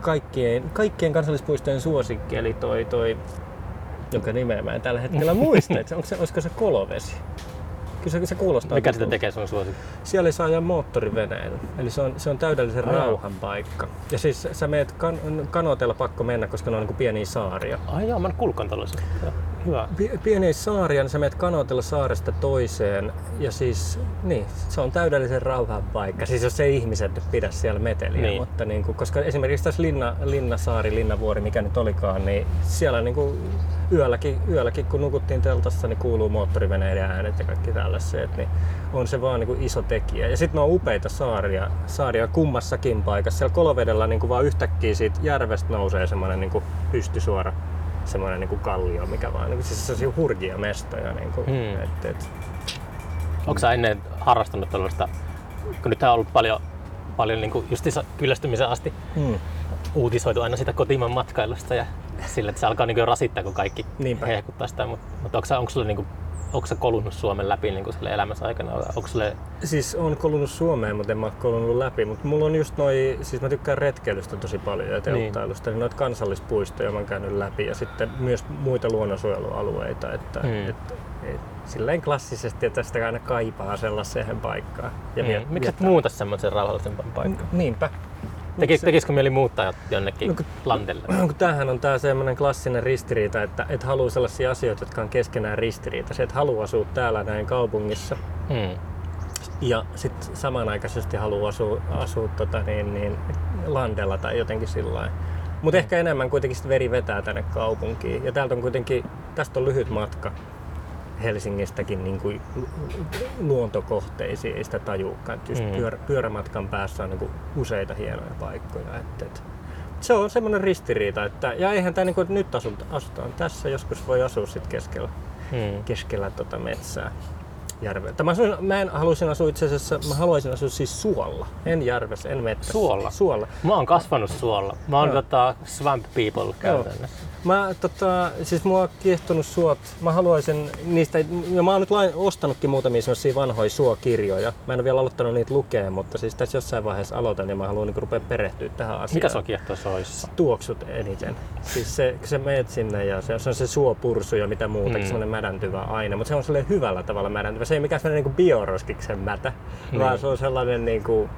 kaikkien, kaikkien kansallispuistojen suosikki, eli toi, toi jonka nimeä mä en tällä hetkellä muista. Et se, onko se, olisiko se kolovesi? Kyllä se, se kuulostaa. Mikä sitä tutulta. tekee sun suosikki? Siellä saa ajaa moottoriveneellä. Eli se on, se on täydellisen Ai jaa. rauhan paikka. Ja siis sä meet kan, kanoteella pakko mennä, koska ne on niin pieniä saaria. Ai joo, mä en tällaisesta. Hyvä. Pi- pieniä saaria, niin sä meet kanootella saaresta toiseen. Ja siis, niin, se on täydellisen rauhan paikka. Siis jos ei ihmiset pidä siellä meteliä. Niin. Mutta niin kuin, koska esimerkiksi tässä Linna, Linnasaari, Linnavuori, mikä nyt olikaan, niin siellä niin kuin yölläkin, yölläkin, kun nukuttiin teltassa, niin kuuluu moottoriveneiden äänet ja kaikki tällaiset. Niin on se vaan niin kuin iso tekijä. Ja sitten on upeita saaria, saaria kummassakin paikassa. Siellä Kolovedellä niin kuin vaan yhtäkkiä siitä järvestä nousee semmoinen niin pystysuora semmoinen niin kuin kallio, mikä vaan, niin kuin, siis sellaisia hurjia mestoja. Niin kuin, Hmm. et, et, Onko sä ennen harrastanut tällaista, kun nyt on ollut paljon, paljon niin justiinsa kyllästymisen asti hmm. uutisoitu aina sitä kotimaan matkailusta ja sille, että se alkaa niin rasittaa, kun kaikki Niinpä. hehkuttaa sitä. Mutta, mutta onko, onko, sulla, niin kuin, onko sä kolunnut Suomen läpi niin sille elämässä aikana? Onko sulle, Siis on kolunut Suomeen, mutta en mä ole kolunut läpi. Mutta mulla on just noi, siis mä tykkään retkeilystä tosi paljon ja telttailusta, niin noita kansallispuistoja mä oon käynyt läpi ja sitten myös muita luonnonsuojelualueita. Että, Hmm. et, et, silleen klassisesti, että sitä aina kaipaa sellaiseen paikkaan. Ja mm, miksi et muuta semmoisen rauhallisempaan paikkaan? Niinpä. Teki, se- tekisikö mieli muuttaa jonnekin No kun- landelle? kun tämähän on tää semmoinen klassinen ristiriita, että et halua sellaisia asioita, jotka on keskenään ristiriitaisia. Et halua asua täällä näin kaupungissa Mm. ja sitten samanaikaisesti haluaa asua, asua tota niin, niin, landella tai jotenkin sillä lailla. Mutta ehkä enemmän kuitenkin sit veri vetää tänne kaupunkiin. Ja täältä on kuitenkin, tästä on lyhyt matka Helsingistäkin niin kuin luontokohteisiin, ei sitä tajuukaan. Just Mm. pyörä, pyörämatkan päässä on niin kuin useita hienoja paikkoja. Et, et. Se on semmoinen ristiriita, että ja eihän tämä niin kuin, että nyt asut, asutaan tässä, joskus voi asua sit keskellä Mm. keskellä tota metsää järveltä. Mä, asuin, mä en haluaisin asua itse asiassa, mä haluaisin asua siis suolla, en järvessä, en metsässä. Suolla? Suolla. Mä oon kasvanut suolla. Mä oon Joo. tota, swamp people käytännössä. Mä tota, siis mua on kiehtonut suot. Mä haluaisin niistä, ja mä oon nyt lain, ostanutkin muutamia sellaisia vanhoja suokirjoja. Mä en ole vielä aloittanut niitä lukea, mutta siis tässä jossain vaiheessa aloitan ja mä haluan niin rupea perehtyä tähän asiaan. Mikä se on kiehtoo soissa? tuoksut eniten. Siis se, kun sä meet sinne ja se, se on se suopursu ja mitä muuta, Mm. mm. semmoinen mädäntyvä aine, mutta se on sellainen hyvällä tavalla mädäntyvä. Se ei mikään sellainen niin bioroskiksen mätä, Mm. vaan se on sellainen niin kuin,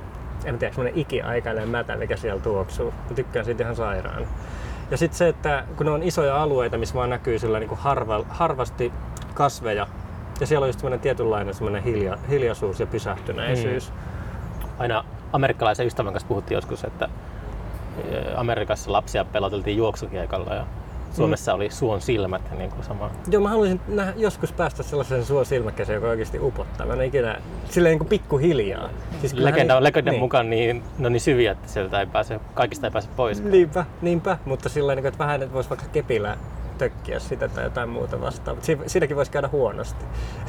en tiedä, semmoinen ikiaikainen mätä, mikä siellä tuoksuu. Mä tykkään siitä ihan sairaan. Ja sitten se, että kun ne on isoja alueita, missä vaan näkyy sillä niin kuin harva, harvasti kasveja, ja siellä on just semmoinen tietynlainen semmoinen hilja, hiljaisuus ja pysähtyneisyys. Aina amerikkalaisen ystävän kanssa puhuttiin joskus, että Amerikassa lapsia peloteltiin juoksukiekalla ja Suomessa oli suon silmät niin kuin sama. Joo, mä haluaisin nähdä, joskus päästä sellaisen suon silmäkäseen, joka oikeasti upottaa. Mä en ikinä, silleen niin kuin pikkuhiljaa. Siis legenda, niin- legendan niin. mukaan niin, no niin syviä, että sieltä ei pääse, kaikista ei pääse pois. Niinpä, niinpä. Mutta sillä tavalla, että vähän että voisi vaikka kepillä tökkiä sitä tai jotain muuta vastaan. Mutta siinä, siinäkin voisi käydä huonosti.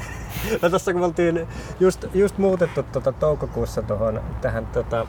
no tossa kun me oltiin just, just muutettu tuota, toukokuussa tohon, tähän tota,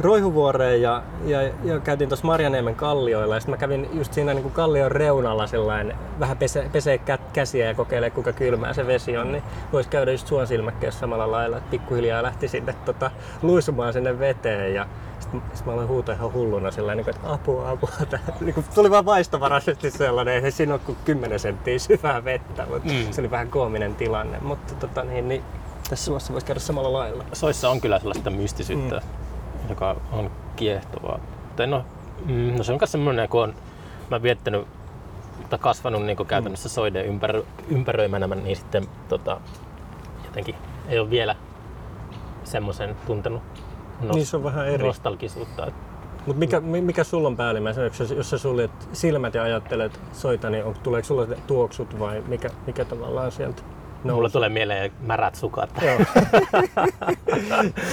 Roihuvuoreen ja, ja, ja käytiin tuossa Marjaniemen kallioilla ja sitten mä kävin just siinä niin kuin kallion reunalla sellainen, vähän pese, pesee kä- käsiä ja kokeilee kuinka kylmää se vesi on, niin voisi käydä just suon silmäkkeessä samalla lailla, että pikkuhiljaa lähti sinne tota, luisumaan sinne veteen ja sitten sit mä aloin huutaa ihan hulluna sellainen, niin kuin, että apua, apua. Tää, niin kuin, tuli vaan vaistovaraisesti sellainen, ei siinä ole kuin 10 senttiä syvää vettä, mutta Mm. se oli vähän koominen tilanne. Mutta tota, niin, niin, tässä maassa voisi käydä samalla lailla. Soissa on kyllä sellaista mystisyyttä, mm. Joka on kiehtovaa. Tai no, mm, no se on myös semmoinen, kun on mä viettänyt tai kasvanut niin kuin käytännössä soiden ympärö, ympäröimänä, niin sitten tota, jotenkin ei ole vielä semmoisen tuntenut nos, Niin se on vähän eri. nostalgisuutta. Mutta mikä, mi- mikä sulla on päällimmäisenä, jos, jos sä suljet silmät ja ajattelet soita, niin on, tuleeko sulla tuoksut vai mikä, mikä tavallaan sieltä Mulla nousee? tulee mieleen märät sukat. Joo.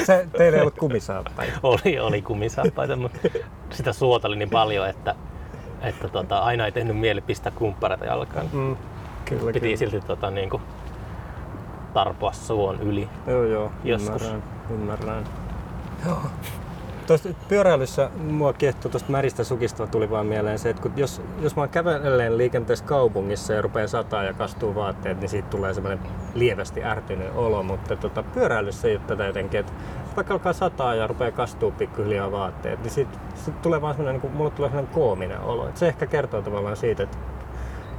Se, teillä ei ollut kumisaappaita. oli, oli kumisaappaita, mutta sitä suota oli niin paljon, että, että tota, aina ei tehnyt mieli pistää kumppareita jalkaan. Mm, kyllä, Piti kyllä. silti tota, niin kuin, tarpoa suon yli. Joo, joo, Joskus. ymmärrän, ymmärrän. Joo. Tuosta pyöräilyssä mua kiehtoo tuosta märistä sukista tuli vaan mieleen se, että kun jos, jos mä oon kävellen liikenteessä kaupungissa ja rupeaa sataa ja kastuu vaatteet, niin siitä tulee semmoinen lievästi ärtynyt olo, mutta tota, pyöräilyssä ei ole tätä jotenkin, että vaikka alkaa sataa ja rupeaa kastuu pikkuhiljaa vaatteet, niin siitä, siitä tulee vaan semmoinen, niin mulle tulee semmoinen koominen olo. Et se ehkä kertoo tavallaan siitä, että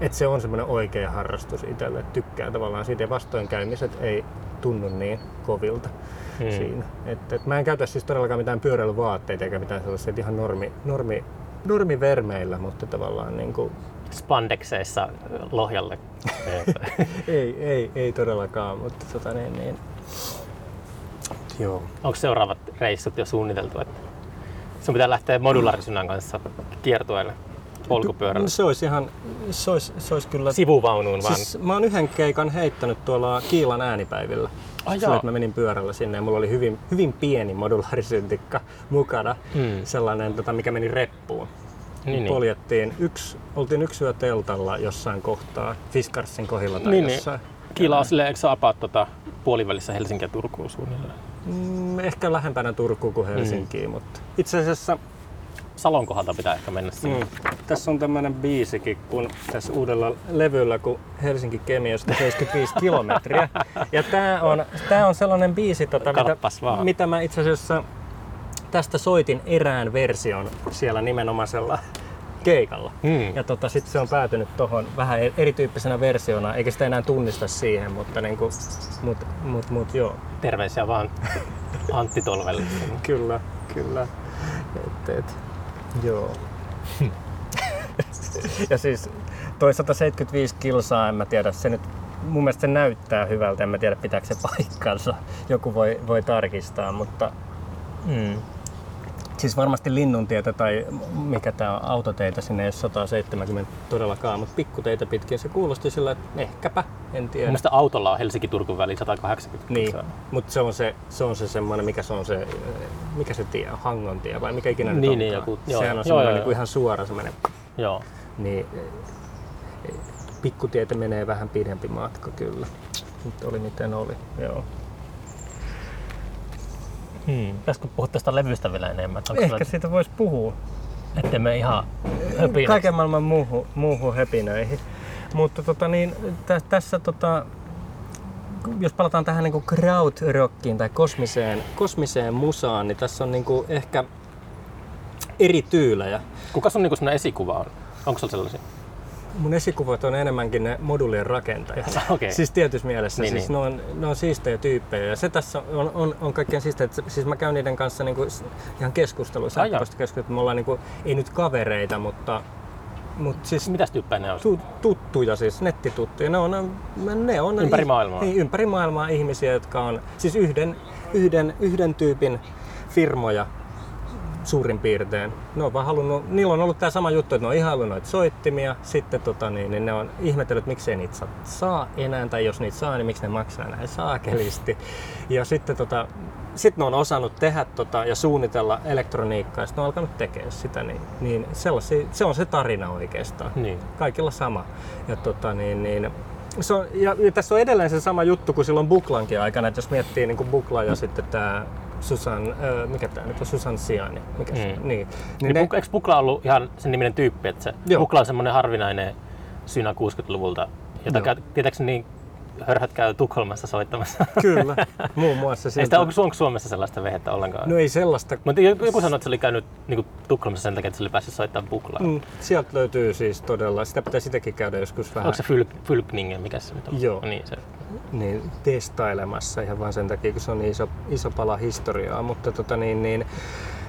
että se on semmoinen oikea harrastus itselle, tykkää tavallaan siitä ja vastoinkäymiset ei tunnu niin kovilta Hmm. siinä. Et, et mä en käytä siis todellakaan mitään pyöräilyvaatteita eikä mitään sellaisia että ihan normi, normi, normivermeillä, mutta tavallaan niin kuin, Spandexeissa Lohjalle. ei, ei, ei todellakaan, mutta tota niin, niin Joo. Onko seuraavat reissut jo suunniteltu? Että sun pitää lähteä modulaarisynän kanssa kiertueelle polkupyörällä. No, se olisi ihan, se olisi, se olisi kyllä... Sivuvaunuun vaan. Siis mä oon yhden keikan heittänyt tuolla Kiilan äänipäivillä. Ai Sillä, että mä menin pyörällä sinne ja mulla oli hyvin, hyvin pieni modulaarisyntikka mukana. Mm. Sellainen, tota, mikä meni reppuun. Niin, niin. Poljettiin yksi, oltiin yksi yö teltalla jossain kohtaa, Fiskarsin kohdilla tai Niin, niin. jossain. Kiila on silleen, eikö sä apaat tota, puolivälissä Helsinkiä Turkuun suunnilleen? Mm, ehkä lähempänä Turkuun kuin Helsinkiin, mutta itse asiassa Salon kohdalta pitää ehkä mennä sinne. Mm. Tässä on tämmöinen biisikin, kun tässä uudella levyllä, kun Helsinki Kemiöstä 75 kilometriä. Ja tää on, tää on sellainen biisi, tota, mitä, vaan. mitä mä itse asiassa tästä soitin erään version siellä nimenomaisella keikalla. Mm. Ja tota, sitten se on päätynyt tuohon vähän e- erityyppisenä versiona, eikä sitä enää tunnista siihen, mutta niinku, mut, mut, mut, joo, Terveisiä vaan Antti Tolvelle. Kyllä, kyllä. Et, et, joo. ja siis toi 175 kilsaa, en mä tiedä, se nyt mun mielestä se näyttää hyvältä, en mä tiedä pitääkö se paikkansa. Joku voi, voi tarkistaa, mutta Mm. siis varmasti linnuntietä tai mikä tää on, autoteitä sinne ei ole 170 todellakaan, mutta pikkuteitä pitkin se kuulosti sillä, että ehkäpä, en Mun tiedä. mielestä autolla on Helsinki-Turku väli 180 Niin, mutta se on se, se on se semmoinen, mikä se on se, mikä se tie on, Hangon tie vai mikä ikinä nyt Niin, niin, onkaan. joku- joo, Sehän on joo, semmoinen joo, niin kuin ihan suora semmoinen, Joo. niin pikkutietä menee vähän pidempi matka kyllä. Nyt oli miten oli, joo. Hmm. Pitäisikö puhua tästä levystä vielä enemmän? Onko Ehkä sulla- siitä voisi puhua. Ettei me ihan höpinäksi. Kaiken maailman muuhun, muuhun höpinöihin. Mutta tota, niin, tä, tässä tota, jos palataan tähän niin krautrockiin tai kosmiseen, kosmiseen musaan, niin tässä on niin kuin ehkä eri tyylejä. Kuka sun niinku semmonen esikuva on? Onko sulla sellaisia? mun esikuvat on enemmänkin ne modulien rakentajat. Okei. Siis tietyssä mielessä. Niin, siis niin. Ne, on, ne on siistejä tyyppejä. Ja se tässä on, on, on kaikkein siistejä. että Siis mä käyn niiden kanssa niinku ihan keskusteluissa. Jaa. sähköpostikeskusteluissa. Me ollaan niinku, ei nyt kavereita, mutta, mutta siis Mitäs tyyppejä ne on? tu, tuttuja, siis nettituttuja. Ne on, ne on Ympäri maailmaa? Niin, ympäri maailmaa ihmisiä, jotka on siis yhden, yhden, yhden tyypin firmoja suurin piirtein. Ne on vaan halunnut, niillä on ollut tämä sama juttu, että ne on ihailu noita soittimia, sitten tota, niin, niin ne on ihmetellyt, että miksei niitä saa, saa enää, tai jos niitä saa, niin miksi ne maksaa näin saakelisti. Ja sitten tota, sit ne on osannut tehdä tota, ja suunnitella elektroniikkaa, ja sitten on alkanut tekemään sitä, niin, niin sellaisia, se on se tarina oikeastaan. Niin. Kaikilla sama. Ja, tota, niin, niin, se on, ja, ja tässä on edelleen se sama juttu kuin silloin Buklankin aikana, että jos miettii niin Bukla ja sitten tämä Susan, ö, mikä tämä nyt on, Susan Siani. Mikä se, Mm. niin, niin Niin ne, Buk- eikö Bukla ollut ihan sen niminen tyyppi, että se Joo. Bukla on semmoinen harvinainen synä 60-luvulta, jota tietääkseni niin hörhät käy Tukholmassa soittamassa. kyllä, muun muassa Ei siltä. sitä, onko, onko Suomessa sellaista vehettä ollenkaan? No ei sellaista. Mutta joku sanoi, että se oli käynyt niin Tukholmassa sen takia, että se oli päässyt soittamaan Buklaa. Mm. Sieltä löytyy siis todella, sitä pitää sitäkin käydä joskus vähän Onko se Fylk, Fylkningen, mikä se nyt on? Joo. Niin, se. niin, testailemassa ihan vaan sen takia, kun se on niin iso, iso pala historiaa. Mutta tota niin, niin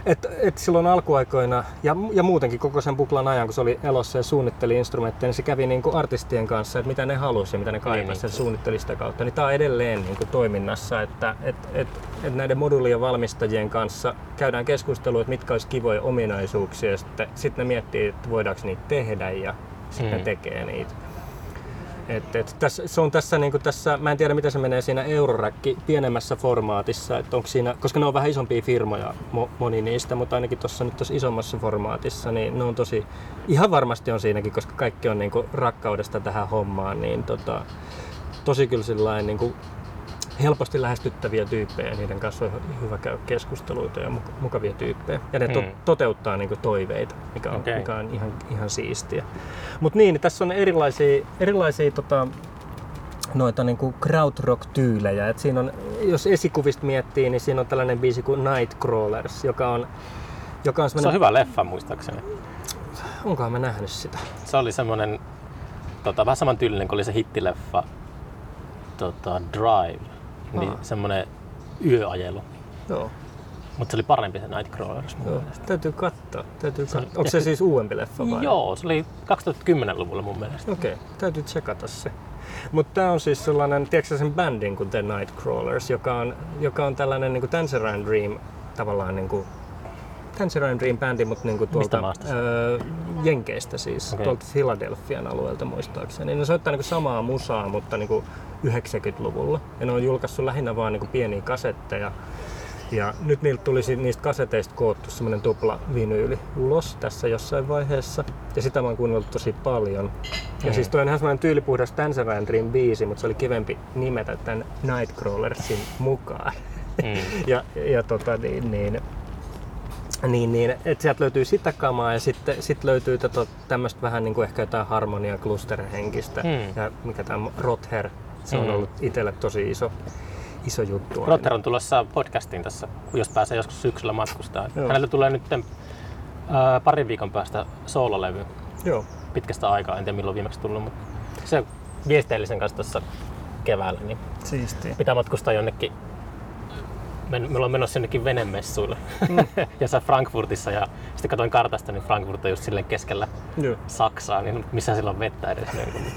et, et silloin alkuaikoina ja, ja muutenkin koko sen buklan ajan, kun se oli elossa ja suunnitteli instrumentteja, niin se kävi niin kuin artistien kanssa, että mitä ne halusi ja mitä ne kaipasi niin. ja suunnitteli sitä kautta. Niin tämä on edelleen niin kuin toiminnassa, että et, et, et näiden moduulien valmistajien kanssa käydään keskustelua, että mitkä olisi kivoja ominaisuuksia ja sitten sit ne miettii, että voidaanko niitä tehdä ja sitten Mm. ne tekee niitä. Et, et, tässä, se on tässä, niin tässä, mä en tiedä miten se menee siinä Euroräkki pienemmässä formaatissa, että onko siinä, koska ne on vähän isompia firmoja, mo, moni niistä, mutta ainakin tuossa nyt tuossa isommassa formaatissa, niin ne on tosi, ihan varmasti on siinäkin, koska kaikki on niin rakkaudesta tähän hommaan, niin tota, tosi kyllä sillain, niin kuin helposti lähestyttäviä tyyppejä ja niiden kanssa on hyvä käydä keskusteluita ja muk- mukavia tyyppejä. Ja ne to- Mm. toteuttaa niin toiveita, mikä on, Okei. mikä on ihan, ihan siistiä. Mutta niin, tässä on erilaisia, erilaisia tota, noita niin kuin krautrock-tyylejä. Et siinä on, jos esikuvista miettii, niin siinä on tällainen biisi kuin Nightcrawlers, joka on, joka on se on semmoinen... hyvä leffa muistaakseni. Onkohan mä nähnyt sitä? Se oli semmoinen tota, vähän samantyylinen kuin oli se hittileffa tota, Drive. Niin Aa. semmoinen yöajelu. Joo. Mutta se oli parempi se Nightcrawlers mun Joo. mielestä. Täytyy katsoa. Täytyy katsoa. Onko se siis uudempi leffa vai? Joo, se oli 2010-luvulla mun mielestä. Okei, okay, täytyy tsekata se. Mutta tämä on siis sellainen, tiedätkö sen bändin kuin The Nightcrawlers, joka on, joka on tällainen niin kuin Tangerine Dream tavallaan niin kuin Tangerine Dream bändi, mutta niin kuin tuolta öö, Jenkeistä siis, okay. tuolta Philadelphian alueelta muistaakseni. Ne soittaa niin kuin samaa musaa, mutta niin kuin 90-luvulla. Ja ne on julkaissut lähinnä vaan niin kuin pieniä kasetteja. Ja nyt niiltä tuli niistä kaseteista koottu semmoinen tupla vinyyli ulos tässä jossain vaiheessa. Ja sitä mä oon kuunnellut tosi paljon. Ja Mm. siis toi on ihan semmoinen tyylipuhdas Tangerine Dream biisi, mutta se oli kivempi nimetä tämän Nightcrawlersin mukaan. Mm. ja, ja tota niin, niin niin, niin että sieltä löytyy sitä kamaa ja sitten sit löytyy tätä tämmöistä vähän niin kuin ehkä jotain harmonia henkistä Hmm. ja mikä tämä Rother, se on Hmm. ollut itselle tosi iso, iso juttu. aina. Rotter on tulossa podcastiin tässä, jos pääsee joskus syksyllä matkustaa. Joo. Hänellä tulee nyt ää, parin viikon päästä soololevy Joo, pitkästä aikaa, en tiedä milloin viimeksi tullut, mutta se viesteellisen kanssa tuossa keväällä, niin siistiä. pitää matkustaa jonnekin. Me, me ollaan menossa jonnekin venemessuille. Mm. ja Frankfurtissa ja sitten katsoin kartasta, niin Frankfurt on just silleen keskellä Joo. Saksaa, niin missä sillä on vettä edes. Niin.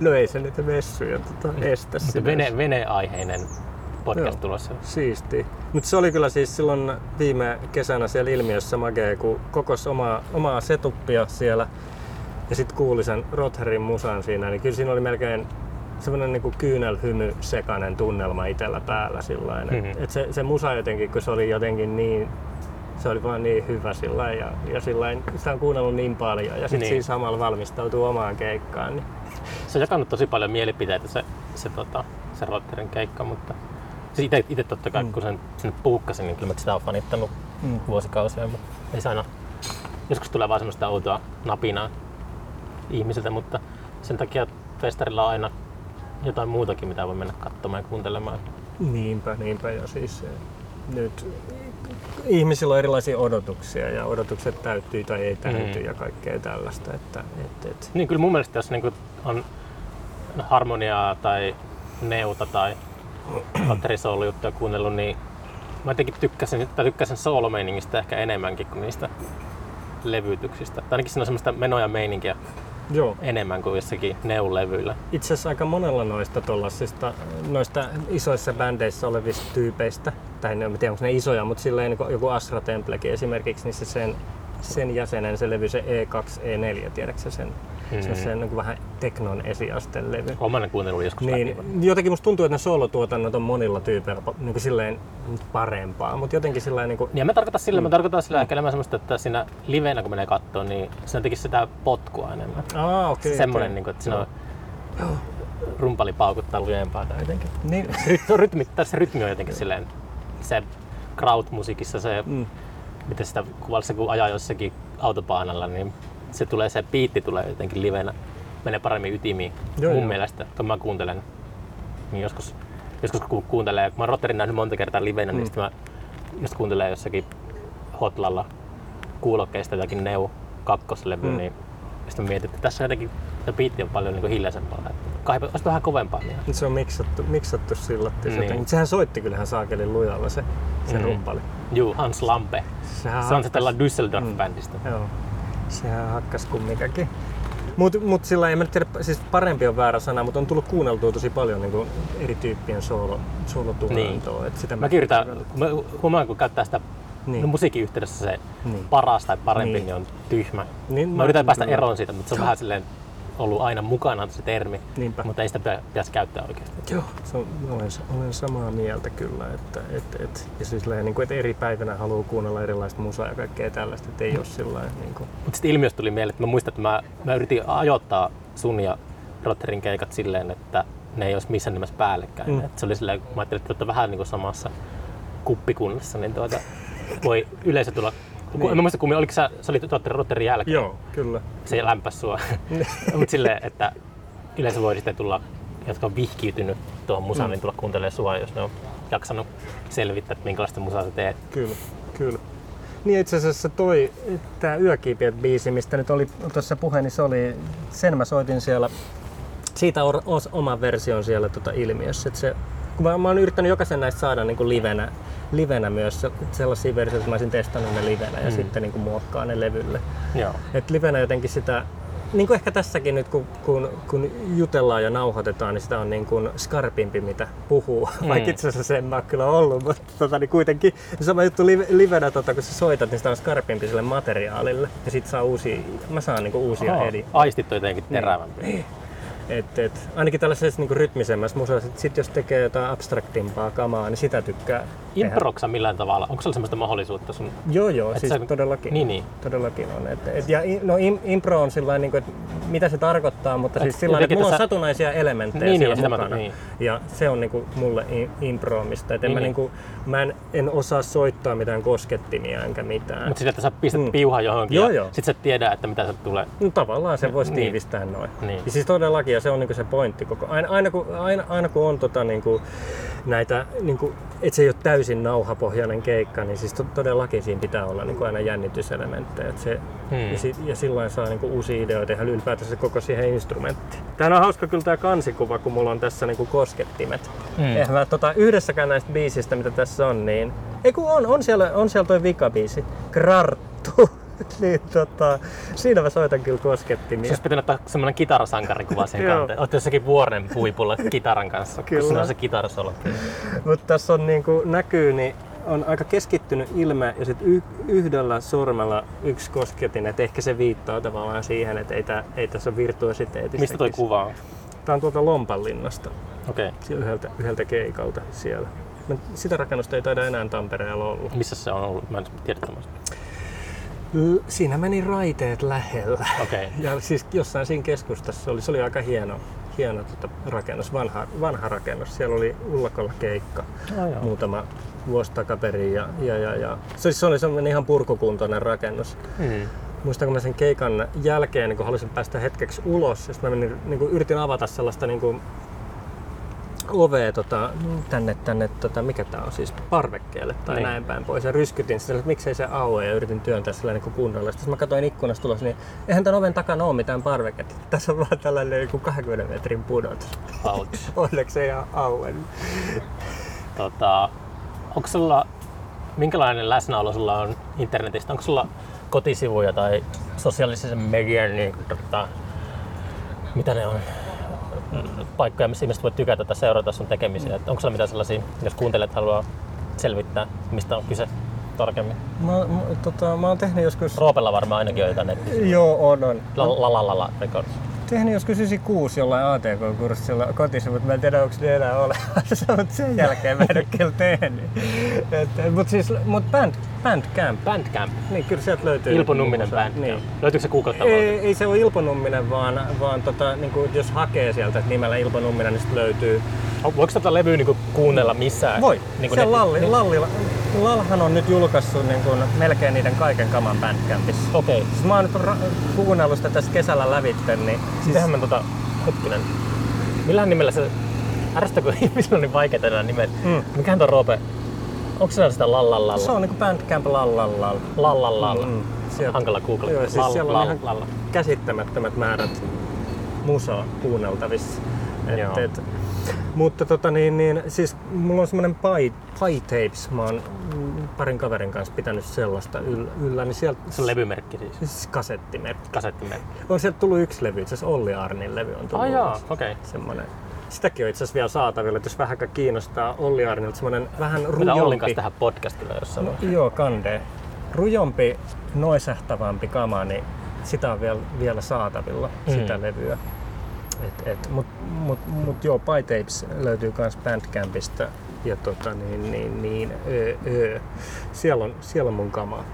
No ei se niitä messuja tota, estä Mutta vene, veneaiheinen podcast Joo. tulossa. Siisti. Mutta se oli kyllä siis silloin viime kesänä siellä ilmiössä magee, kun kokos omaa, omaa setuppia siellä ja sitten kuuli sen Rotherin musan siinä, niin kyllä siinä oli melkein semmoinen niinku kyynelhymy sekainen tunnelma itsellä päällä sillain. Mhm. Et, et se, se musa jotenkin, kun se oli jotenkin niin se oli vaan niin hyvä sillä ja, ja sillain, sitä on kuunnellut niin paljon ja sitten Niin. siinä samalla valmistautuu omaan keikkaan. Niin. Se on jakanut tosi paljon mielipiteitä se, se, tota, se Rotterin keikka, mutta se ite, ite totta kai, Mm. kun sen sinne puukkasin, niin kyllä mä sitä on fanittanut Mm. vuosikausia, mutta ei se aina, joskus tulee vaan semmoista outoa napinaa ihmisiltä, mutta sen takia festarilla on aina jotain muutakin, mitä voi mennä katsomaan ja kuuntelemaan. Niinpä, niinpä. Ja siis eh, nyt ihmisillä on erilaisia odotuksia ja odotukset täyttyy tai ei täyty Mm. ja kaikkea tällaista. Että, et, et. Niin kyllä mun mielestä jos niin on harmoniaa tai neuta tai batterisoulujuttuja kuunnellut, niin mä jotenkin tykkäsin, tai tykkäsin soolomeiningistä ehkä enemmänkin kuin niistä levytyksistä. Tai ainakin siinä on semmoista menoja meininkiä Joo. enemmän kuin jossakin neulevyillä. Itse asiassa aika monella noista tollasista, noista isoissa bändeissä olevista tyypeistä, tai en tiedä onko ne isoja, mutta silleen niin joku Asra Templekin esimerkiksi, niin se sen, sen jäsenen se levy, se E2, E4, tiedätkö sä sen? Se on Mm. se niin vähän teknon esiasteen levy. Oman kuuntelun joskus Niin, läpi. jotenkin musta tuntuu, että ne solotuotannot on monilla tyypeillä niin silleen parempaa, mutta jotenkin silleen niin kuin, Niin, mä tarkoitan sillä, Mm. mä tarkoitan sillä ehkä enemmän semmoista, että siinä livenä kun menee kattoon, niin se on sitä potkua enemmän. Aa, okei. Semmoinen, okei. niin kuin, että siinä on rumpali paukuttaa lujempaa tai jotenkin. Niin, Ryt- rytmi, se rytmi on jotenkin silleen, se crowd-musiikissa se, mm, miten sitä kuvallissa kun ajaa jossakin autopaanalla, niin se tulee, se biitti tulee jotenkin livenä, menee paremmin ytimiin Joo, mun joo. mielestä, kun mä kuuntelen. Niin joskus, joskus kun kuuntelee, kun mä oon Rotterin nähnyt monta kertaa livenä, Mm. niin sitten mä just kuuntelen jossakin hotlalla kuulokkeista jotakin Neu kakkoslevy, Mm. niin sitten mietin, että tässä jotenkin se biitti on paljon niin hiljaisempaa. Kaipa, olisi vähän kovempaa. Niin. se on miksattu, miksattu sillä Niin. niin. Mutta sehän soitti kyllähän saakelin lujalla se, se Mm. rumpali. Juu, Hans Lampe. Sehän Se on se tällä Düsseldorf-bändistä. Joo, sehän hakkas kumminkäkin. Mutta mut sillä ei mä tiedä, siis parempi on väärä sana, mutta on tullut kuunneltua tosi paljon niin eri tyyppien soolo, soolotuotantoa. Niin. Et sitä Mä yritän, mä huomaan kun käyttää sitä Niin. no, musiikin yhteydessä se Niin. paras tai parempi, Niin. niin, on tyhmä. Niin, Mä yritän päästä eroon siitä, mutta se on vähän silleen ollut aina mukana se termi, Niinpä. mutta ei sitä pitäisi käyttää oikeasti. Joo, se on, olen, olen samaa mieltä kyllä. Että, et, et, ja siis niin kuin, että eri päivänä haluaa kuunnella erilaista musaa ja kaikkea tällaista, että ei ole sillä niin kuin, Mutta sitten ilmiöstä tuli mieleen, että mä muistan, että mä, mä yritin ajoittaa sun ja Rotterin keikat silleen, että ne ei olisi missään nimessä päällekkäin. Mm. Et se oli silleen, kun mä ajattelin, että vähän niin kuin samassa kuppikunnassa, niin tuota, voi yleisö tulla Niin. niin. Mä muistan, kun me- oliko sä, sä olit Rotterin, Rotterin jälkeen, Joo, kyllä. se lämpäs sua. Mutta silleen, että yleensä voi sitten tulla, jotka on vihkiytynyt tuohon musaan, Mm. mm. niin tulla kuuntelemaan sua, jos ne on jaksanut selvittää, että minkälaista musaa sä teet. Kyllä, kyllä. Niin itse asiassa toi, tää Yökiipiöt biisi, mistä nyt oli tuossa puhe, niin se oli, sen mä soitin siellä, siitä on os, oman version siellä tota ilmiössä. Et se, kun mä, mä oon yrittänyt jokaisen näistä saada niin kuin livenä, livenä myös se- sellaisia versioita, että mä olisin testannut ne livenä ja Mm. sitten niin kuin muokkaa ne levylle. Joo. Et livenä jotenkin sitä, niin kuin ehkä tässäkin nyt kun, kun, kun jutellaan ja nauhoitetaan, niin sitä on niin kuin skarpimpi mitä puhuu. Mm. Vaikka itse asiassa en mä ole kyllä ollut, mutta tota, niin kuitenkin sama juttu live- livenä, tota, kun sä soitat, niin sitä on skarpimpi sille materiaalille. Ja sit saa uusia, mä saan niin kuin uusia Oho, edi. aistit on jotenkin terävämpi. Et, et, ainakin tällaisessa niin rytmisemmässä musassa, sit, sit jos tekee jotain abstraktimpaa kamaa, niin sitä tykkää. Improksa millään tavalla? Onko sulla semmoista mahdollisuutta sun? Joo, joo, Et siis sä- todellakin. Niin, niin. Todellakin on. Et, et, ja no, im, impro on sillä niin että mitä se tarkoittaa, mutta Et siis sillä että mulla on tässä- satunnaisia elementtejä Niin, siellä niin, sitä mä- mukana. niin. Ja se on niin kuin, mulle improomista. Et en Niin, mä, niin. niin kuin, mä en, en, osaa soittaa mitään koskettimia enkä mitään. Mutta sitten, että sä pistät Mm. piuhan johonkin Joo, ja joo. sit sä tiedät, että mitä se tulee. No, tavallaan se voisi Niin. tiivistää noin. Niin. Ja siis todellakin, ja se on niinku se pointti koko aina, aina, kun, aina, aina kun on tota, niinku, näitä, niinku, että se ei ole täysin nauhapohjainen keikka, niin siis to, todellakin siinä pitää olla niinku aina jännityselementtejä. Et se, Hmm. ja, si, ja silloin saa niinku uusia ideoita ja ylipäätään se koko siihen instrumenttiin. Tämä on hauska kyllä tämä kansikuva, kun mulla on tässä niinku koskettimet. Mm. Eihän mä tota, yhdessäkään näistä biisistä, mitä tässä on, niin... Ei kun on, on siellä, on siellä toi vikabiisi. Krarttu. niin tota, siinä mä soitan kyllä koskettimia. Se olisi pitänyt ottaa semmoinen kitarasankarikuva Joo. kanteen. Oot jossakin vuoren puipulla kitaran kanssa, Kyllä. kun siinä on se kitarasolo. Mutta tässä on niinku, näkyy, niin on aika keskittynyt ilme ja sitten y- yhdellä sormella yksi kosketin, että ehkä se viittaa tavallaan siihen, että ei, tää, ei tässä ole virtuositeetista. Mistä toi kuva on? Tämä on tuolta Lompanlinnasta. Okay. yhdeltä, yhdeltä keikalta siellä. Sitä rakennusta ei taida enää Tampereella olla. Missä se on ollut? Mä en tiedä tämmöistä. Siinä meni raiteet lähellä. Okei. Ja siis jossain siinä keskustassa oli, se oli aika hieno, hieno tota rakennus, vanha, vanha rakennus. Siellä oli Ullakolla keikka Oh, joo. muutama vuosi takaperin. Ja, ja, ja, ja. Se, oli- se oli semmoinen ihan purkukuntoinen rakennus. Mm. Muistan, kun mä sen keikan jälkeen niin kun halusin päästä hetkeksi ulos, ja mä menin, niin yritin avata sellaista niin kun, ovea tota, tänne, tänne tota, mikä tää on siis, parvekkeelle tai Niin. näin päin pois. Ja ryskytin sitä, että miksei se aue ja yritin työntää sillä niin kunnolla. Sitten mä katsoin ikkunasta tulos, niin eihän tämän oven takana ole mitään parveketta. Tässä on vaan tällainen niin 20 metrin pudotus. Ouch. Onneksi ei ole auennut. Tota, onko sulla, minkälainen läsnäolo sulla on internetistä? Onko sulla kotisivuja tai sosiaalisen median, niin, tota, mitä ne on, paikkoja, missä ihmiset voi tykätä tai seurata sun tekemisiä? Et onko sulla mitään sellaisia, jos kuuntelijat haluaa selvittää, mistä on kyse tarkemmin? Mä, mä, tota, mä oon tehnyt joskus... Roopella varmaan ainakin on jotain nettisivuja. Joo, on, on. La la la la la records. Tehnyt joskus 96 jollain ATK-kurssilla kotisivut. Mä en tiedä, onko ne enää olemassa, mutta sen jälkeen mä en ole kyllä tehnyt. Mutta siis, mut band, Bandcamp. Bandcamp. Niin, kyllä sieltä löytyy. Ilpo Numminen. Bandcamp. Niin. Löytyykö se googlettamalla? Ei, ei se ole Ilpo Numminen, vaan, vaan tota, niin kuin, jos hakee sieltä nimellä Ilpo Numminen, niin sitten löytyy. Voiko tätä levyä niinku kuunnella missään? Voi, Niin se netti- Lalli, niin- Lalli, Lalhan on nyt julkaissut niin kuin, melkein niiden kaiken kaman Bandcampissa. Okei. Siis mä oon nyt ra- kuunnellut sitä tässä kesällä lävitten, niin Siis... Tehän mä tota, hetkinen. Millähän nimellä se, ärsyttäkö ihmisillä on niin vaikeita nämä nimet? Mm. Mikähän tuo Roope, onko se sitä lallallalla? se on niin kuin Bandcamp lallallalla. Lallallalla. Mm, sieltä- Hankala googlata. Joo, siis siellä on ihan käsittämättömät määrät musaa kuunneltavissa. Joo. Et, et, mutta tota niin, niin, siis mulla on semmonen pie, pie tapes, mä oon parin kaverin kanssa pitänyt sellaista yllä, yllä niin sieltä Se on levymerkki siis. siis kasettimerkki. Kasettimerkki. On sieltä tullut yksi levy, itse asiassa Olli Arnin levy on tullut. Ulos. okei. Semmonen. Sitäkin on itse asiassa vielä saatavilla, että jos vähän kiinnostaa Olli Arnilta semmonen vähän Mitä Ollin rujompi. kanssa tehdä podcastilla jossain No, joo, kande. Rujompi, noisähtävämpi kama, niin sitä on vielä, vielä saatavilla, mm. sitä levyä. Et, et, mut, mut, mut joo, Pie Tapes löytyy myös Bandcampista. Ja tota, niin, niin, niin, öö, öö. Siellä, on, siellä on mun kamaa.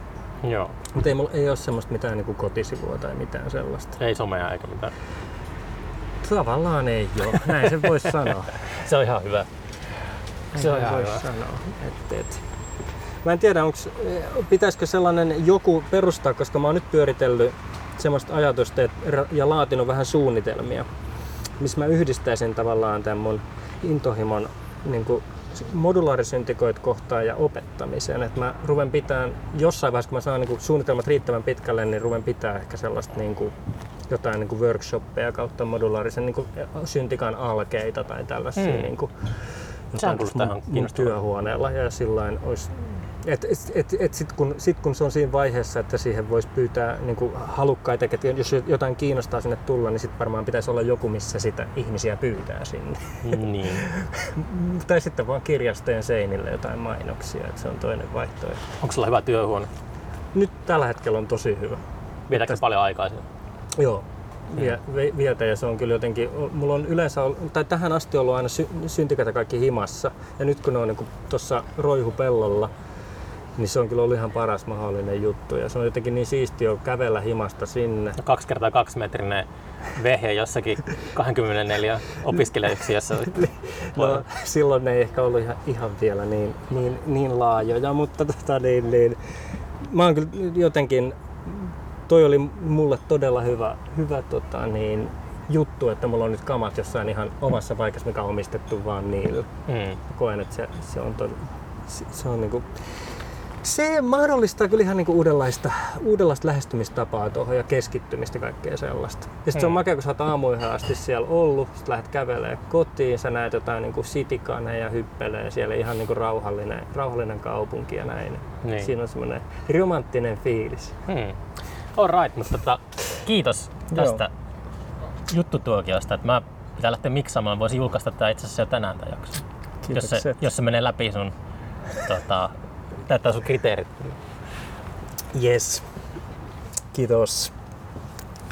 Joo. Mutta ei, mulla, ei ole semmoista mitään niinku kotisivua tai mitään sellaista. Ei somea eikä mitään. Tavallaan ei ole, näin se voisi sanoa. Se on ihan hyvä. Se on Näin ihan hyvä. sanoa. Et, et. Mä en tiedä, onks, pitäisikö sellainen joku perustaa, koska mä oon nyt pyöritellyt semmoista ajatusta et, ja laatinut vähän suunnitelmia, missä mä yhdistäisin tavallaan tämän mun intohimon niin kuin modulaarisyntikoit kohtaan ja opettamiseen. Et mä ruven pitää jossain vaiheessa, kun mä saan niin kuin suunnitelmat riittävän pitkälle, niin ruven pitää ehkä sellaista niin kuin, jotain niin kuin workshoppeja kautta modulaarisen niin kuin syntikan alkeita tai tällaisia. Hmm. Mm. Niin kuin, jotain kiinnostavalta. työhuoneella ja sillain olisi et, et, et, et sit, kun, sit kun se on siinä vaiheessa, että siihen voisi pyytää niin kuin halukkaita, että jos jotain kiinnostaa sinne tulla, niin sitten varmaan pitäisi olla joku, missä sitä ihmisiä pyytää sinne. Niin. tai sitten vaan kirjastojen seinille jotain mainoksia, että se on toinen vaihtoehto. Onko sulla hyvä työhuone? Nyt tällä hetkellä on tosi hyvä. Vietääkö se paljon aikaa siellä? Joo, vie- vietä ja se on kyllä jotenkin, mulla on yleensä, ollut, tai tähän asti ollut aina sy, syntikätä kaikki himassa. Ja nyt kun ne on niin tuossa roihupellolla, niin se on kyllä ollut ihan paras mahdollinen juttu. Ja se on jotenkin niin siistiä kävellä himasta sinne. No kaksi kertaa kaksi metrinen vehje jossakin 24 opiskelijayksiössä. No, silloin ne ei ehkä ollut ihan, ihan vielä niin, niin, niin laajoja, mutta tota, niin, niin, mä oon kyllä jotenkin, toi oli mulle todella hyvä, hyvä tota, niin, juttu, että mulla on nyt kamat jossain ihan omassa paikassa, mikä on omistettu vaan niille. Mm. Koen, että se, se on, tod, se, se on niinku, se mahdollistaa kyllä ihan niinku uudenlaista, uudenlaista lähestymistapaa tuohon ja keskittymistä ja kaikkea sellaista. Ja sitten se on makea, kun sä oot aamuyhään asti siellä ollut, sit lähdet kävelee kotiin, sä näet jotain niinku sitikaneja hyppelee siellä ihan niinku rauhallinen, rauhallinen kaupunki ja näin. Niin. Siinä on semmoinen romanttinen fiilis. Hmm. All right, mutta tota, kiitos tästä juttutuokiosta. Että mä pitää lähteä miksaamaan. Voisin julkaista tätä itse asiassa jo tänään tämä jakso. Jos se, jos se menee läpi sun, tota, täyttää sun kriteerit. Yes. Kiitos.